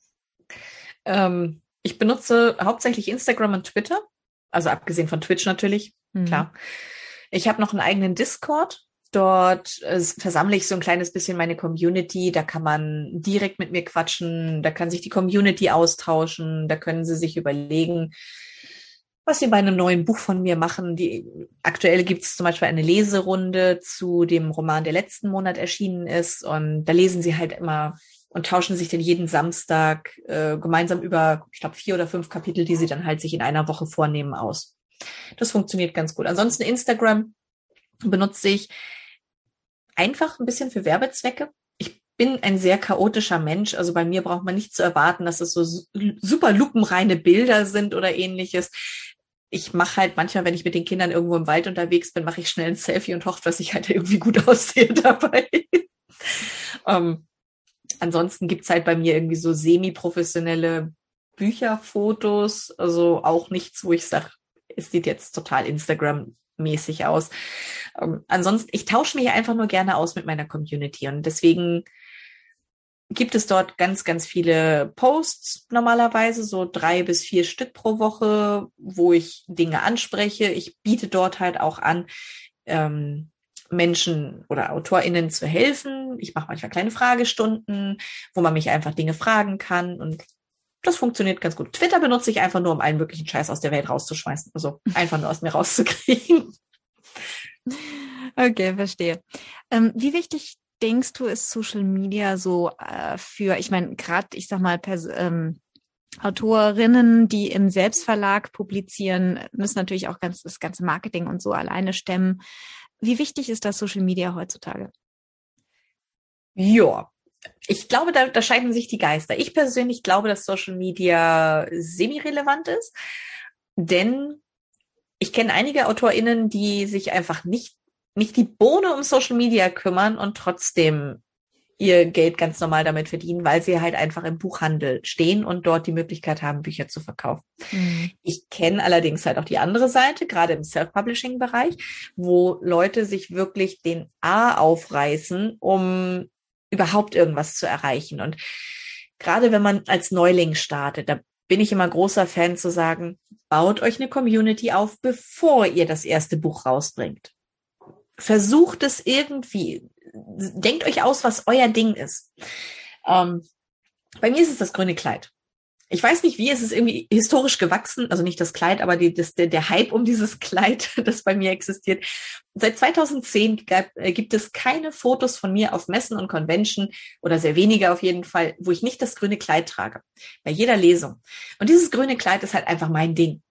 Speaker 2: Ähm, ich benutze hauptsächlich Instagram und Twitter, also abgesehen von Twitch natürlich, mhm. klar. Ich habe noch einen eigenen Discord. Dort äh, versammle ich so ein kleines bisschen meine Community. Da kann man direkt mit mir quatschen. Da kann sich die Community austauschen. Da können sie sich überlegen, was sie bei einem neuen Buch von mir machen. Die aktuell gibt es zum Beispiel eine Leserunde zu dem Roman, der letzten Monat erschienen ist. Und da lesen sie halt immer und tauschen sich dann jeden Samstag äh, gemeinsam über, ich glaube, vier oder fünf Kapitel, die sie dann halt sich in einer Woche vornehmen, aus. Das funktioniert ganz gut. Ansonsten Instagram benutze ich einfach ein bisschen für Werbezwecke. Ich bin ein sehr chaotischer Mensch. Also bei mir braucht man nicht zu erwarten, dass es so super lupenreine Bilder sind oder ähnliches ich mache halt manchmal, wenn ich mit den Kindern irgendwo im Wald unterwegs bin, mache ich schnell ein Selfie und hoffe, dass ich halt (laughs) irgendwie gut aussehe dabei. ähm, ansonsten gibt's halt bei mir irgendwie so semi-professionelle Bücherfotos, also auch nichts, wo ich sage, es sieht jetzt total Instagram-mäßig aus. Ähm, ansonsten, ich tausche mich einfach nur gerne aus mit meiner Community und deswegen gibt es dort ganz, ganz viele Posts normalerweise, so drei bis vier Stück pro Woche, wo ich Dinge anspreche. Ich biete dort halt auch an, ähm, Menschen oder AutorInnen zu helfen. Ich mache manchmal kleine Fragestunden, wo man mich einfach Dinge fragen kann und das funktioniert ganz gut. Twitter benutze ich einfach nur, um allen möglichen Scheiß aus der Welt rauszuschmeißen. Also einfach nur aus mir rauszukriegen. (laughs)
Speaker 1: Okay, verstehe. Ähm, wie wichtig denkst du, ist Social Media so äh, für, ich meine, gerade, ich sag mal, Pers ähm, Autorinnen, die im Selbstverlag publizieren, müssen natürlich auch ganz das ganze Marketing und so alleine stemmen. Wie wichtig ist das Social Media heutzutage?
Speaker 2: Ja, ich glaube, da, da scheiden sich die Geister. Ich persönlich glaube, dass Social Media semi-relevant ist, denn ich kenne einige AutorInnen, die sich einfach nicht nicht die Bohne um Social Media kümmern und trotzdem ihr Geld ganz normal damit verdienen, weil sie halt einfach im Buchhandel stehen und dort die Möglichkeit haben, Bücher zu verkaufen. Mhm. Ich kenne allerdings halt auch die andere Seite, gerade im Self-Publishing-Bereich, wo Leute sich wirklich den A aufreißen, um überhaupt irgendwas zu erreichen. Und gerade wenn man als Neuling startet, da bin ich immer großer Fan zu sagen, baut euch eine Community auf, bevor ihr das erste Buch rausbringt. Versucht es irgendwie, denkt euch aus, was euer Ding ist. Ähm, bei mir ist es das grüne Kleid. Ich weiß nicht wie, es ist irgendwie historisch gewachsen, also nicht das Kleid, aber die, das, der, der Hype um dieses Kleid, (laughs) das bei mir existiert. Seit 2010 gab, äh, gibt es keine Fotos von mir auf Messen und Convention oder sehr wenige auf jeden Fall, wo ich nicht das grüne Kleid trage. Bei jeder Lesung. Und dieses grüne Kleid ist halt einfach mein Ding.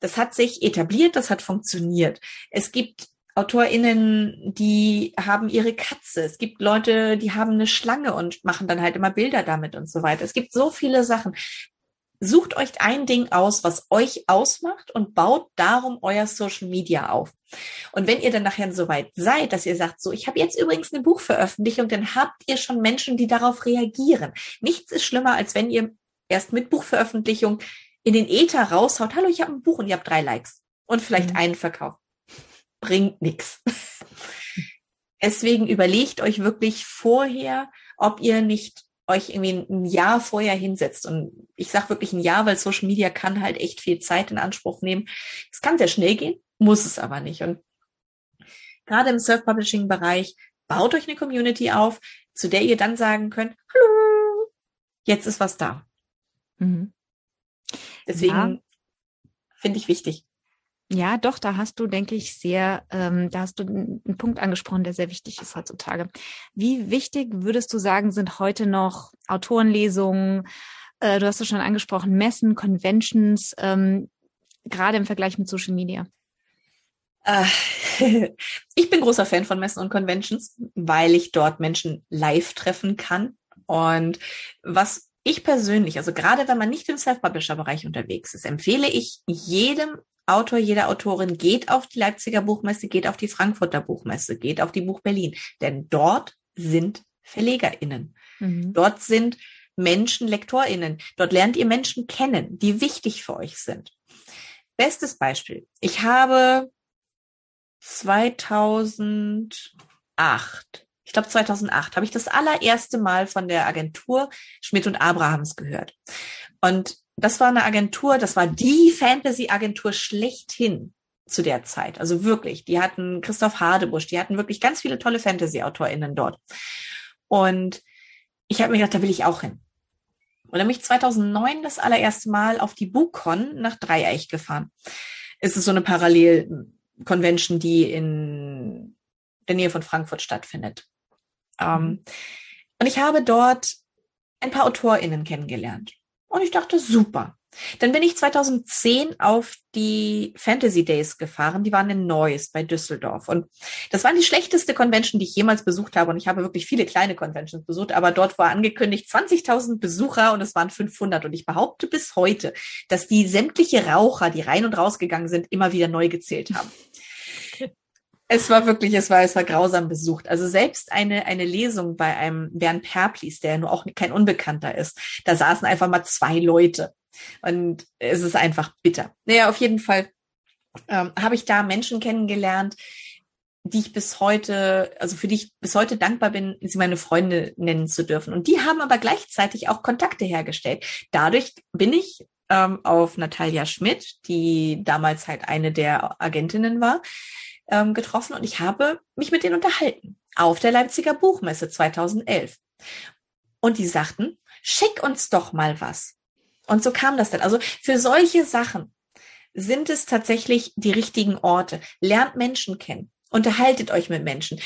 Speaker 2: Das hat sich etabliert, das hat funktioniert. Es gibt AutorInnen, die haben ihre Katze. Es gibt Leute, die haben eine Schlange und machen dann halt immer Bilder damit und so weiter. Es gibt so viele Sachen. Sucht euch ein Ding aus, was euch ausmacht und baut darum euer Social Media auf. Und wenn ihr dann nachher so weit seid, dass ihr sagt, so, ich habe jetzt übrigens eine Buchveröffentlichung, dann habt ihr schon Menschen, die darauf reagieren. Nichts ist schlimmer, als wenn ihr erst mit Buchveröffentlichung in den Äther raushaut, hallo, ich habe ein Buch und ihr habt drei Likes und vielleicht mhm. einen Verkauf bringt nichts. Deswegen überlegt euch wirklich vorher, ob ihr nicht euch irgendwie ein Jahr vorher hinsetzt. Und ich sage wirklich ein Jahr, weil Social Media kann halt echt viel Zeit in Anspruch nehmen. Es kann sehr schnell gehen, muss es aber nicht. Und gerade im Self-Publishing-Bereich baut euch eine Community auf, zu der ihr dann sagen könnt, hallo, jetzt ist was da. Mhm. Deswegen ja. finde ich wichtig.
Speaker 1: Ja, doch, da hast du, denke ich, sehr, ähm, da hast du einen Punkt angesprochen, der sehr wichtig ist heutzutage. Wie wichtig würdest du sagen, sind heute noch Autorenlesungen, äh, du hast es schon angesprochen, Messen, Conventions, ähm, gerade im Vergleich mit Social Media?
Speaker 2: Äh, (laughs) ich bin großer Fan von Messen und Conventions, weil ich dort Menschen live treffen kann. Und was ich persönlich, also gerade wenn man nicht im Self-Publisher-Bereich unterwegs ist, empfehle ich jedem Autor, jede Autorin geht auf die Leipziger Buchmesse, geht auf die Frankfurter Buchmesse, geht auf die Buch Berlin. Denn dort sind VerlegerInnen. Mhm. Dort sind Menschen, LektorInnen. Dort lernt ihr Menschen kennen, die wichtig für euch sind. Bestes Beispiel. Ich habe 2008, ich glaube 2008, habe ich das allererste Mal von der Agentur Schmidt und Abrahams gehört. Und das war eine Agentur, das war die Fantasy-Agentur schlechthin zu der Zeit. Also wirklich, die hatten Christoph Hadebusch, die hatten wirklich ganz viele tolle Fantasy-AutorInnen dort. Und ich habe mir gedacht, da will ich auch hin. Und dann bin ich 2009 das allererste Mal auf die BookCon nach Dreieich gefahren. Es ist so eine Parallel-Convention, die in der Nähe von Frankfurt stattfindet. Ähm, mhm. und ich habe dort ein paar AutorInnen kennengelernt. Und ich dachte, super. Dann bin ich 2010 auf die Fantasy Days gefahren. Die waren in Neuss bei Düsseldorf. Und das war die schlechteste Convention, die ich jemals besucht habe. Und ich habe wirklich viele kleine Conventions besucht. Aber dort war angekündigt 20.000 Besucher und es waren 500. Und ich behaupte bis heute, dass die sämtliche Raucher, die rein und rausgegangen sind, immer wieder neu gezählt haben. Es war wirklich, es war, es war grausam besucht. Also selbst eine, eine Lesung bei einem Bernd Perplis, der ja nur auch kein Unbekannter ist, da saßen einfach mal zwei Leute. Und es ist einfach bitter. Naja, auf jeden Fall ähm, habe ich da Menschen kennengelernt, die ich bis heute, also für die ich bis heute dankbar bin, sie meine Freunde nennen zu dürfen. Und die haben aber gleichzeitig auch Kontakte hergestellt. Dadurch bin ich ähm, auf Natalia Schmidt, die damals halt eine der Agentinnen war, ähm, getroffen und ich habe mich mit denen unterhalten auf der Leipziger Buchmesse 2011. Und die sagten, schick uns doch mal was. Und so kam das dann. Also für solche Sachen sind es tatsächlich die richtigen Orte. Lernt Menschen kennen. Unterhaltet euch mit Menschen.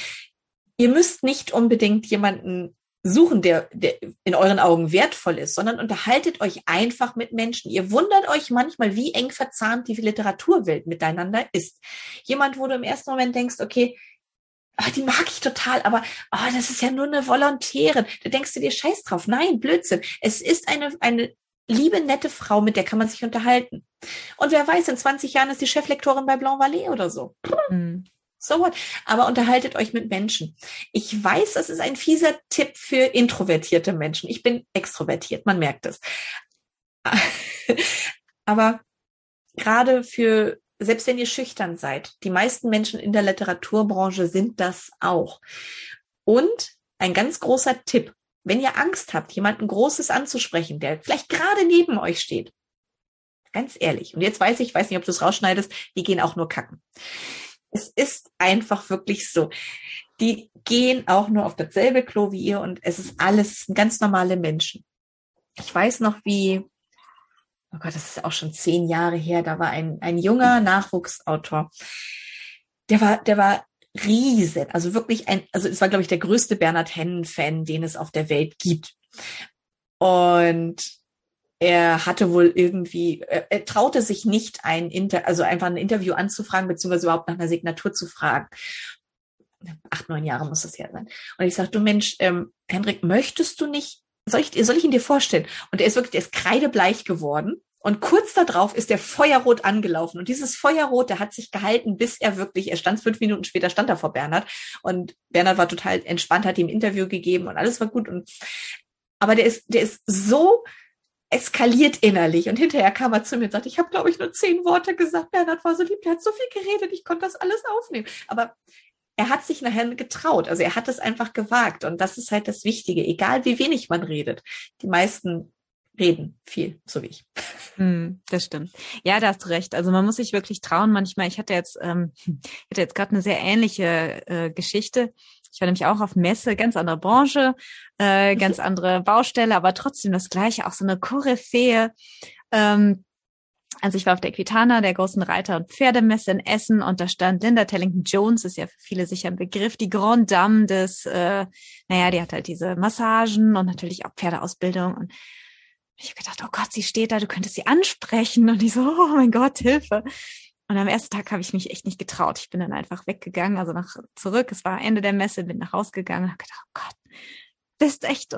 Speaker 2: Ihr müsst nicht unbedingt jemanden suchen, der, der in euren Augen wertvoll ist, sondern unterhaltet euch einfach mit Menschen. Ihr wundert euch manchmal, wie eng verzahnt die Literaturwelt miteinander ist. Jemand, wo du im ersten Moment denkst, okay, ach, die mag ich total, aber oh, das ist ja nur eine Volontärin. Da denkst du dir Scheiß drauf. Nein, Blödsinn. Es ist eine, eine liebe, nette Frau, mit der kann man sich unterhalten. Und wer weiß, in 20 Jahren ist die Cheflektorin bei Blanc Vallée oder so. Mhm. So what? Aber unterhaltet euch mit Menschen. Ich weiß, das ist ein fieser Tipp für introvertierte Menschen. Ich bin extrovertiert, man merkt es. (laughs) Aber gerade für, selbst wenn ihr schüchtern seid, die meisten Menschen in der Literaturbranche sind das auch. Und ein ganz großer Tipp, wenn ihr Angst habt, jemanden Großes anzusprechen, der vielleicht gerade neben euch steht, ganz ehrlich, und jetzt weiß ich, weiß nicht, ob du es rausschneidest, die gehen auch nur kacken. Es ist einfach wirklich so. Die gehen auch nur auf dasselbe Klo wie ihr und es ist alles ganz normale Menschen. Ich weiß noch, wie, oh Gott, das ist auch schon zehn Jahre her, da war ein, ein junger Nachwuchsautor. Der war, der war riesen, also wirklich ein, also es war, glaube ich, der größte Bernhard Hennen-Fan, den es auf der Welt gibt. Und er hatte wohl irgendwie, er, traute sich nicht ein Inter, also einfach ein Interview anzufragen, beziehungsweise überhaupt nach einer Signatur zu fragen. Acht, neun Jahre muss das her sein. Und ich sagte, du Mensch, ähm, Henrik, möchtest du nicht, soll ich, soll ich ihn dir vorstellen? Und er ist wirklich, der ist kreidebleich geworden. Und kurz darauf ist der Feuerrot angelaufen. Und dieses Feuerrot, der hat sich gehalten, bis er wirklich, er stand fünf Minuten später, stand er vor Bernhard. Und Bernhard war total entspannt, hat ihm Interview gegeben und alles war gut. Und, aber der ist, der ist so eskaliert innerlich. Und hinterher kam er zu mir und sagte, ich habe, glaube ich, nur zehn Worte gesagt. Bernhard war so lieb, der hat so viel geredet, ich konnte das alles aufnehmen. Aber er hat sich nachher getraut. Also er hat es einfach gewagt. Und das ist halt das Wichtige, egal wie wenig man redet. Die meisten reden viel, so wie ich.
Speaker 1: Hm, das stimmt. Ja, da hast du recht. Also man muss sich wirklich trauen. Manchmal, ich hatte jetzt, ähm, hatte jetzt gerade eine sehr ähnliche äh, Geschichte. Ich war nämlich auch auf Messe, ganz andere Branche, äh, ganz (laughs) andere Baustelle, aber trotzdem das Gleiche, auch so eine Koryphäe. Ähm, also ich war auf der Equitana, der großen Reiter- und Pferdemesse in Essen und da stand Linda Tellington Jones, ist ja für viele sicher ein Begriff, die Grand Dame des, äh, naja, die hat halt diese Massagen und natürlich auch Pferdeausbildung und ich habe gedacht, oh Gott, sie steht da, du könntest sie ansprechen und ich so, oh mein Gott, Hilfe. Und am ersten Tag habe ich mich echt nicht getraut. Ich bin dann einfach weggegangen, also nach zurück. Es war Ende der Messe, bin nach Hause gegangen und habe gedacht, oh Gott, bist echt.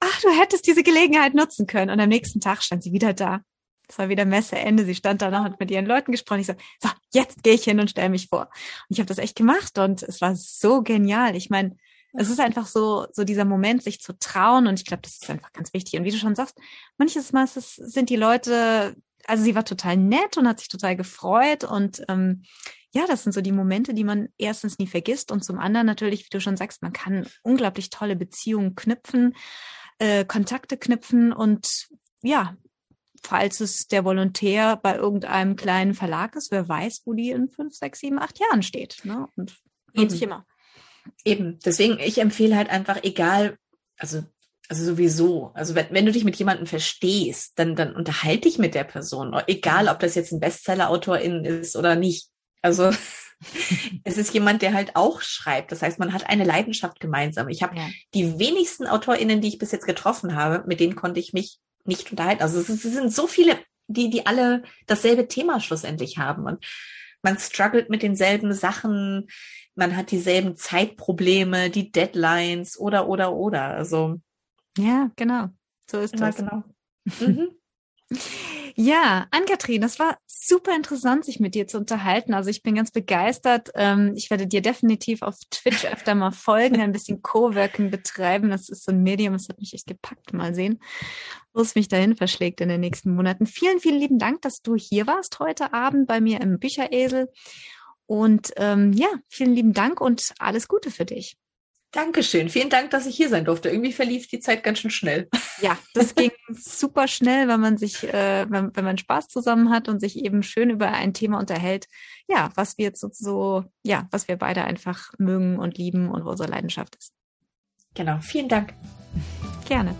Speaker 1: Ach, du hättest diese Gelegenheit nutzen können. Und am nächsten Tag stand sie wieder da. Es war wieder Messeende. Sie stand da noch und hat mit ihren Leuten gesprochen. Ich so, so, jetzt gehe ich hin und stelle mich vor. Und ich habe das echt gemacht und es war so genial. Ich meine, es ist einfach so, so dieser Moment, sich zu trauen. Und ich glaube, das ist einfach ganz wichtig. Und wie du schon sagst, manches Mal sind die Leute also sie war total nett und hat sich total gefreut und ähm, ja, das sind so die Momente, die man erstens nie vergisst und zum anderen natürlich, wie du schon sagst, man kann unglaublich tolle Beziehungen knüpfen, äh, Kontakte knüpfen und ja, falls es der Volontär bei irgendeinem kleinen Verlag ist, wer weiß, wo die in fünf, sechs, sieben, acht Jahren steht. Ne? Und lohnt sich immer.
Speaker 2: Eben, deswegen, ich empfehle halt einfach, egal, also also sowieso. Also wenn, wenn du dich mit jemandem verstehst, dann, dann unterhalte dich mit der Person. Egal, ob das jetzt ein Bestseller-Autorin ist oder nicht. Also (laughs) es ist jemand, der halt auch schreibt. Das heißt, man hat eine Leidenschaft gemeinsam. Ich habe ja. die wenigsten AutorInnen, die ich bis jetzt getroffen habe, mit denen konnte ich mich nicht unterhalten. Also es, es sind so viele, die, die alle dasselbe Thema schlussendlich haben. Und man struggelt mit denselben Sachen, man hat dieselben Zeitprobleme, die Deadlines oder, oder, oder. Also
Speaker 1: ja, genau. So ist ja, das. Genau. (laughs) Mhm. Ja, Ann-Kathrin, das war super interessant, sich mit dir zu unterhalten. Also ich bin ganz begeistert. Ähm, ich werde dir definitiv auf Twitch (laughs) öfter mal folgen, ein bisschen Coworking betreiben. Das ist so ein Medium, das hat mich echt gepackt. Mal sehen, wo es mich dahin verschlägt in den nächsten Monaten. Vielen, vielen lieben Dank, dass du hier warst heute Abend bei mir im Bücheresel. Und ähm, ja, vielen lieben Dank und alles Gute für dich.
Speaker 2: Dankeschön. Vielen Dank, dass ich hier sein durfte. Irgendwie verlief die Zeit ganz schön schnell. (laughs)
Speaker 1: Ja, das ging super schnell, wenn man sich, äh, wenn, wenn man Spaß zusammen hat und sich eben schön über ein Thema unterhält. Ja, was wir jetzt so, so, ja, was wir beide einfach mögen und lieben und wo unsere Leidenschaft ist.
Speaker 2: Genau. Vielen Dank.
Speaker 1: Gerne.